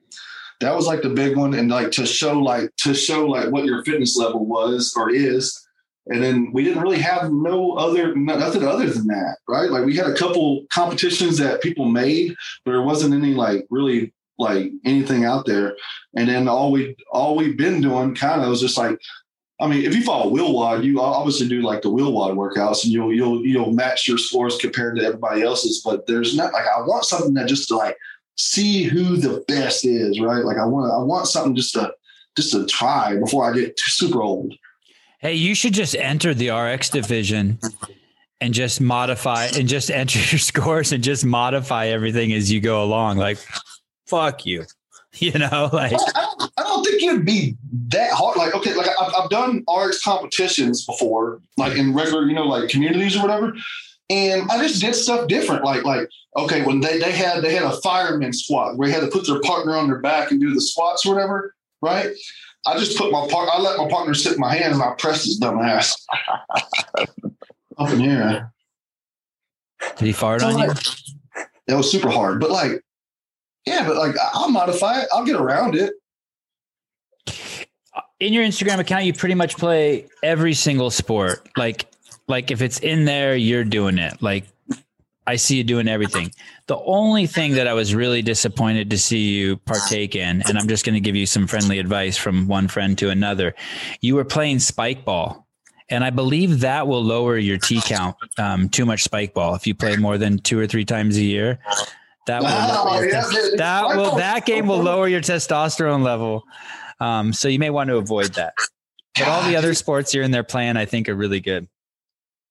that was like the big one, and like to show like to show like what your fitness level was or is and then we didn't really have no other nothing other than that right like we had a couple competitions that people made but there wasn't any like really like anything out there and then all we all we've been doing kind of was just like I mean, if you follow WheelWOD, you obviously do like the WheelWOD workouts, and you'll you'll you'll match your scores compared to everybody else's. But there's not like I want something that just to like see who the best is, right? Like I want I want something just to just to try before I get super old. Hey, you should just enter the RX division and just modify and just enter your scores and just modify everything as you go along. Like, fuck you. You know, like I don't, I don't think it'd be that hard. Like, okay, like I've, I've done RX competitions before, like in regular, you know, like communities or whatever. And I just did stuff different. Like, like, okay, when they, they had they had a fireman squat where they had to put their partner on their back and do the squats or whatever, right? I just put my part. I let my partner sit in my hand and I pressed his dumb ass up in the air. Did he fart so on like, you? It was super hard, but like, yeah, but like I'll modify it. I'll get around it. In your Instagram account, you pretty much play every single sport. Like, like if it's in there, you're doing it. Like I see you doing everything. The only thing that I was really disappointed to see you partake in, and I'm just going to give you some friendly advice from one friend to another. You were playing spike ball, and I believe that will lower your T count. Um, too much spike ball if you play more than two or three times a year. That will your yeah, that will that game will lower your testosterone level. Um, so you may want to avoid that. But all the other sports you're in there playing, I think, are really good.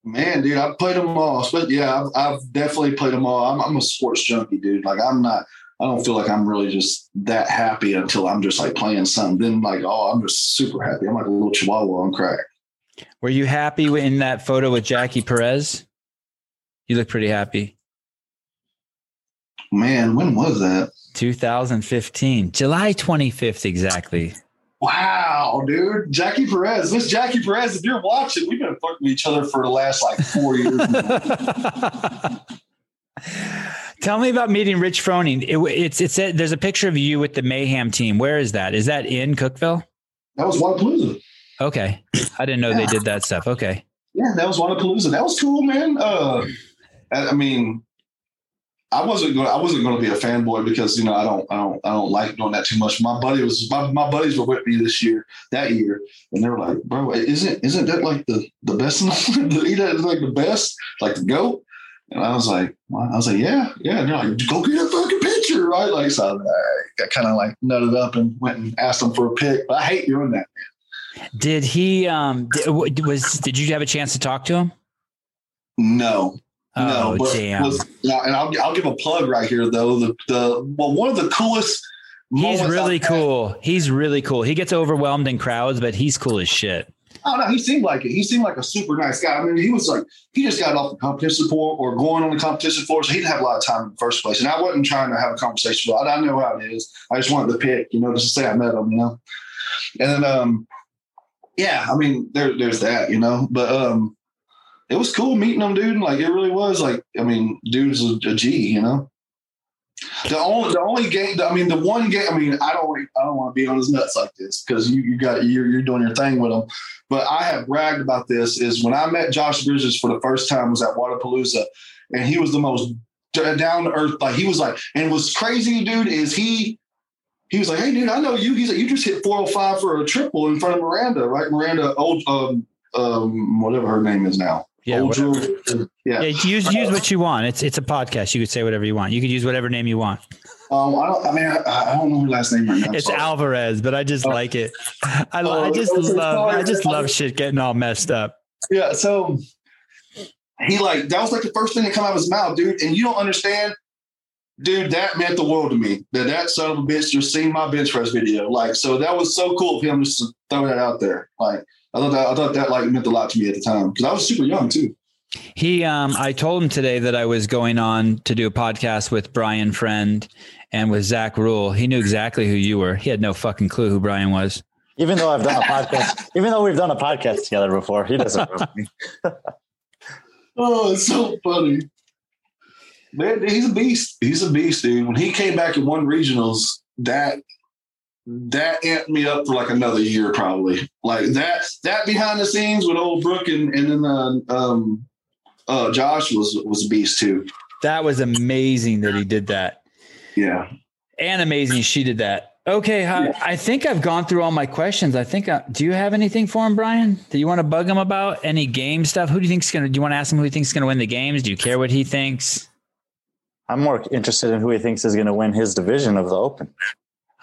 Man, dude, I've played them all. But yeah, I've, I've definitely played them all. I'm, I'm a sports junkie, dude. Like I'm not. I don't feel like I'm really just that happy until I'm just like playing something. Then like, oh, I'm just super happy. I'm like a little chihuahua on crack. Were you happy in that photo with Jackie Perez? You look pretty happy. Man, when was that? 2015, July 25th, exactly. Wow, dude, Jackie Perez. This Jackie Perez. If you're watching, we've been fucking with each other for the last like four years. Tell me about meeting Rich Froning. It, it's it's a, there's a picture of you with the Mayhem team. Where is that? Is that in Cookeville? that was Wodapalooza. Okay, I didn't know they did that stuff. Okay, Yeah, that was Wodapalooza. That was cool, man. Uh, I mean, I wasn't going. I wasn't going to be a fanboy because you know I don't. I don't. I don't like doing that too much. My buddy was. My, my buddies were with me this year, that year, and they were like, "Bro, isn't isn't that like the the best? In the, isn't that like the best? Like the goat?" And I was like, I was like, yeah, yeah. And they're like, go get a fucking picture, right? Like, so I, I kind of like nutted up and went and asked them for a pic. But I hate doing that. did he? Um, did, was did you have a chance to talk to him? No, Oh no, but damn! was- and I'll, I'll give a plug right here though. The the well, one of the coolest. He's really cool. He's really cool. He gets overwhelmed in crowds, but he's cool as shit. Oh no, he seemed like it. He seemed like a super nice guy. I mean, he was like he just got off the competition floor or going on the competition floor, so he didn't have a lot of time in the first place. And I wasn't trying to have a conversation. With him. I, I know how it is. I just wanted to pick, you know, just to say I met him, you know. And then, um, yeah, I mean, there, there's that, you know. But um, it was cool meeting him, dude. Like it really was. Like I mean, dude's a, a G, you know. The only the only game, I mean, the one game. I mean, I don't I don't want to be on his nuts like this because you you got you're you're doing your thing with him. But I have bragged about this is when I met Josh Bridges for the first time was at Wodapalooza, and he was the most down to earth. Like he was like, and what's crazy, dude, is he he was like, hey, dude, I know you. He's like, you just hit 405 for a triple in front of Miranda, right? Miranda, old um um whatever her name is now. Yeah, Old yeah. Yeah, use use what you want. It's it's a podcast. You could say whatever you want. You could use whatever name you want. Um, I don't. I mean, I, I don't know her last name right now. It's sorry. Alvarez, but I just Oh. like it. I, Oh, I just it's- it's love I just love shit getting all messed up. Yeah, so he like that was like the first thing that come out of his mouth, dude. And you don't understand, dude. That meant the world to me. That that son of a bitch just seen my bench press video. Like, so that was so cool of him just to throw that out there. Like, I thought that I thought that like meant a lot to me at the time because I was super young too. He um I told him today that I was going on to do a podcast with Brian Friend and with Zack Ruhl. He knew exactly who you were. He had no fucking clue who Brian was. Even though I've done a podcast, even though we've done a podcast together before, he doesn't know me. Oh, it's so funny. Man, he's a beast. He's a beast, dude. When he came back and won regionals, that that amped me up for like another year, probably. Like that that behind the scenes with old Brooke and and then uh, um uh Josh was was a beast too. That was amazing that he did that. Yeah. And amazing she did that. Okay, I, I think I've gone through all my questions. I think. I, do you have anything for him, Brian? Do you want to bug him about any game stuff? Who do you think's gonna? Do you want to ask him who he thinks is gonna win the games? Do you care what he thinks? I'm more interested in who he thinks is going to win his division of the Open.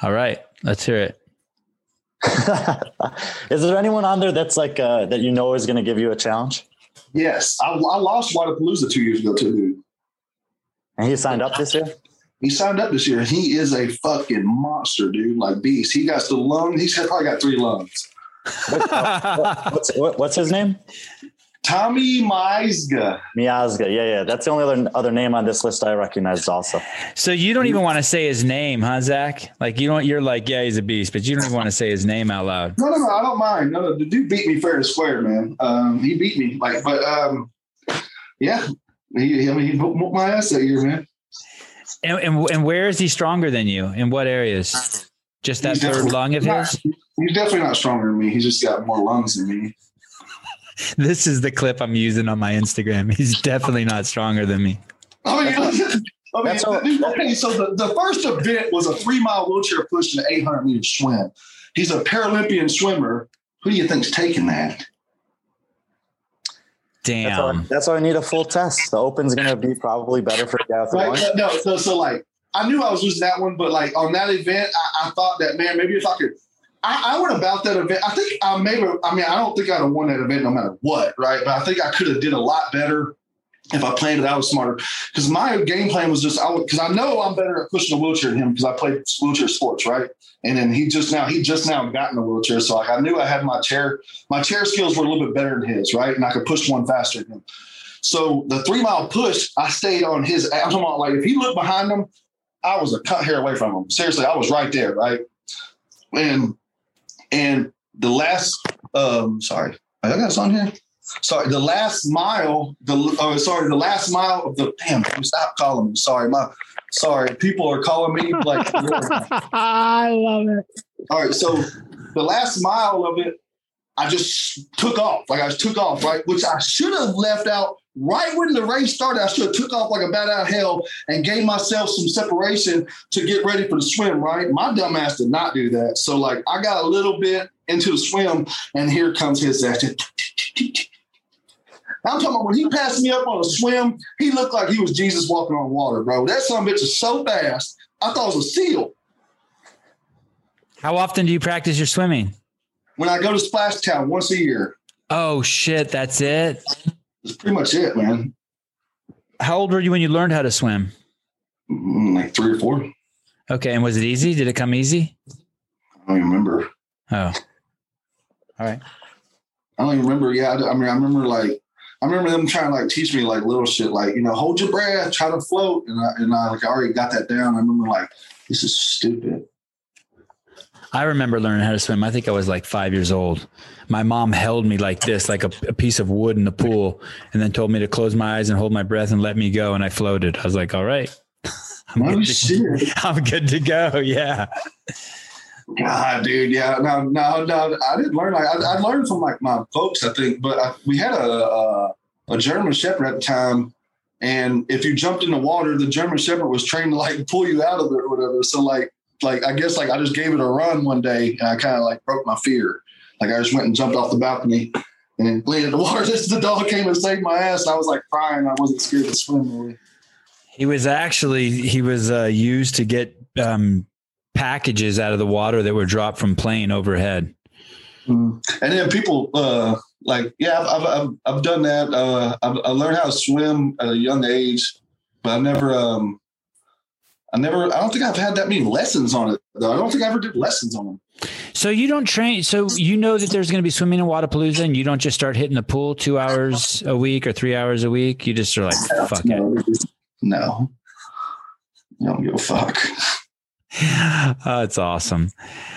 All right, let's hear it. is there anyone on there that's like uh, that you know is going to give you a challenge? Yes. I, I lost Wodapalooza two years ago too, dude. And he signed up this year. He signed up this year. He is a fucking monster, dude. Like beast. He got the lung. He's probably got three lungs. What- what's what, what's his name? Tommy Meisga. Miazga. Yeah, yeah. That's the only other other name on this list I recognized. Also, so you don't even want to say his name, huh, Zack? Like you don't. You're like, yeah, he's a beast, but you don't even want to say his name out loud. No, no, no. I don't mind. No, no. The dude beat me fair and square, man. Um, he beat me. Like, but um, yeah. He, I mean, he whooped my ass that year, man. And, and and where is he stronger than you? In what areas? Just that He's third lung of not- his. He's definitely not stronger than me. He's just got more lungs than me. This is the clip I'm using on my Instagram. He's definitely not stronger than me. I mean, I mean, all- okay. So the, the first event was a three mile wheelchair push and an 800 meter swim. He's a Paralympian swimmer. Who do you think's taking that? That's why, Damn. that's why I need a full test. The open's going to be probably better for the guy Right? one. No, so so like I knew I was losing that one, but like on that event, I, I thought that man, maybe if I could. I, I went about that event. I think I maybe. I mean, I don't think I'd have won that event no matter what, right? But I think I could have did a lot better if I planned it out smarter. Because my game plan was just I because I know I'm better at pushing a wheelchair than him because I played wheelchair sports, right? And then he just now he just now got in a wheelchair, so like I knew I had my chair. My chair skills were a little bit better than his, right? And I could push one faster than him. So the three mile push, I stayed on his. I'm talking about like if he looked behind him, I was a cut hair away from him. Seriously, I was right there, right? And and the last, um, sorry, I got this on here. Sorry, the last mile, the oh, sorry, the last mile of the damn. Stop calling me. Sorry, my sorry. People are calling me like. I love it. All right, so the last mile of it, I just took off. Like I just took off, right? Which I should have left out right when the race started. I should have took off like a bat out of hell and gave myself some separation to get ready for the swim, right? My dumb ass did not do that. So like I got a little bit into the swim, and here comes his action. I'm talking about when he passed me up on a swim, he looked like he was Jesus walking on water, bro. That son of a bitch is so fast. I thought it was a seal. How often do you practice your swimming? When I go to Splash Town once a year, Oh shit, that's it. That's pretty much it, man. How old were you when you learned how to swim? Mm, Like three or four. Okay, and was it easy? Did it come easy? I don't even remember. Oh. All right. I don't even remember. Yeah, I, I mean, I remember like I remember them trying to like teach me like little shit, like you know, hold your breath, try to float, and I and I like I already got that down. I remember like this is stupid. I remember learning how to swim. I think I was like five years old. My mom held me like this, like a, a piece of wood in the pool, and then told me to close my eyes and hold my breath and let me go. And I floated. I was like, all right, I'm, Oh good, to! I'm good to go. Yeah. God, dude, yeah, no, no, no. I didn't learn. I, I learned from like my folks, I think, but I, we had a, a a German Shepherd at the time, and if you jumped in the water, the German Shepherd was trained to like pull you out of it or whatever. So like, like I guess like I just gave it a run one day, and I kind of like broke my fear. Like I just went and jumped off the balcony. And in the water. Just the dog came and saved my ass. And I was like crying. I wasn't scared to swim. Really. He was actually he was uh, used to get um, packages out of the water that were dropped from plane overhead. And then people uh, like, yeah, I've, I've, I've, I've done that. Uh, I've, I learned how to swim at a young age, but I never, um, I never, I don't think I've had that many lessons on it. Though. I don't think I ever did lessons on them. So you don't train. So you know that there's going to be swimming in Wodapalooza, and you don't just start hitting the pool two hours a week or three hours a week. You just are like, fuck it. no, no, I don't give a fuck. Oh, it's awesome.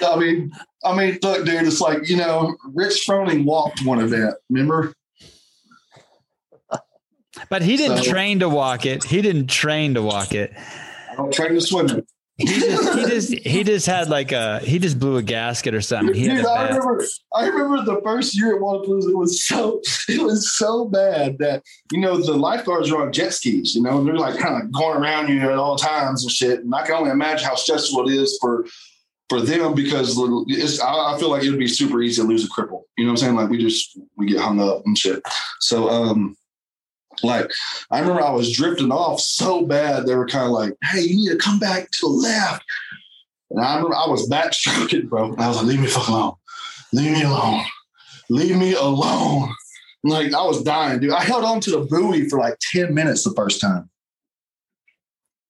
I mean, I mean, look, dude, it's like you know, Rich Froning walked one event. Remember? But he didn't So- train to walk it. He didn't train to walk it. I don't train to swim. He just he just he just had like a he just blew a gasket or something. He had Dude, I remember, I remember the first year at Wodapalooza. It was so, it was so bad that you know the lifeguards are on jet skis. You know, and they're like kind of going around you at all times and shit. And I can only imagine how stressful it is for for them because it's, I, I feel like it would be super easy to lose a cripple. You know what I'm saying? Like we just we get hung up and shit. So um, like I remember I was drifting off so bad. They were kind of like, "Hey, you need to come back to the left." And I remember I was backstroking, bro. And I was like, leave me fuck alone. Leave me alone. Leave me alone. And like I was dying, dude. I held on to the buoy for like 10 minutes the first time.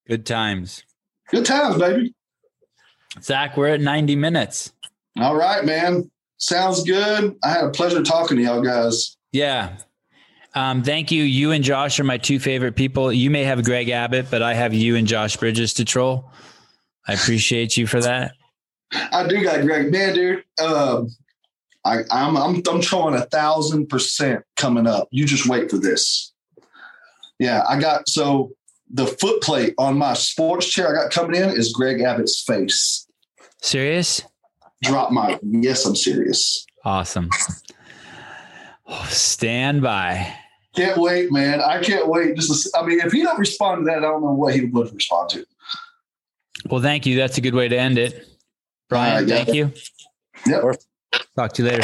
good times. Good times, baby. Zack, we're at 90 minutes. All right, man. Sounds good. I had a pleasure talking to y'all guys. Yeah. Um, thank you. You and Josh are my two favorite people. You may have Greg Abbott, but I have you and Josh Bridges to troll. I appreciate you for that. I do got Greg. Man, dude. Um, I, I'm I'm I'm trolling a thousand percent coming up. You just wait for this. Yeah, I got so the foot plate on my sports chair I got coming in is Greg Abbott's face. Serious? Drop my yes, I'm serious. Awesome. Oh, stand by. Can't wait, man. I can't wait. Just to, s- I mean, if he don't respond to that, I don't know what he would respond to. Well, thank you. That's a good way to end it. Brian, All right, yeah. thank you. Yep. Talk to you later.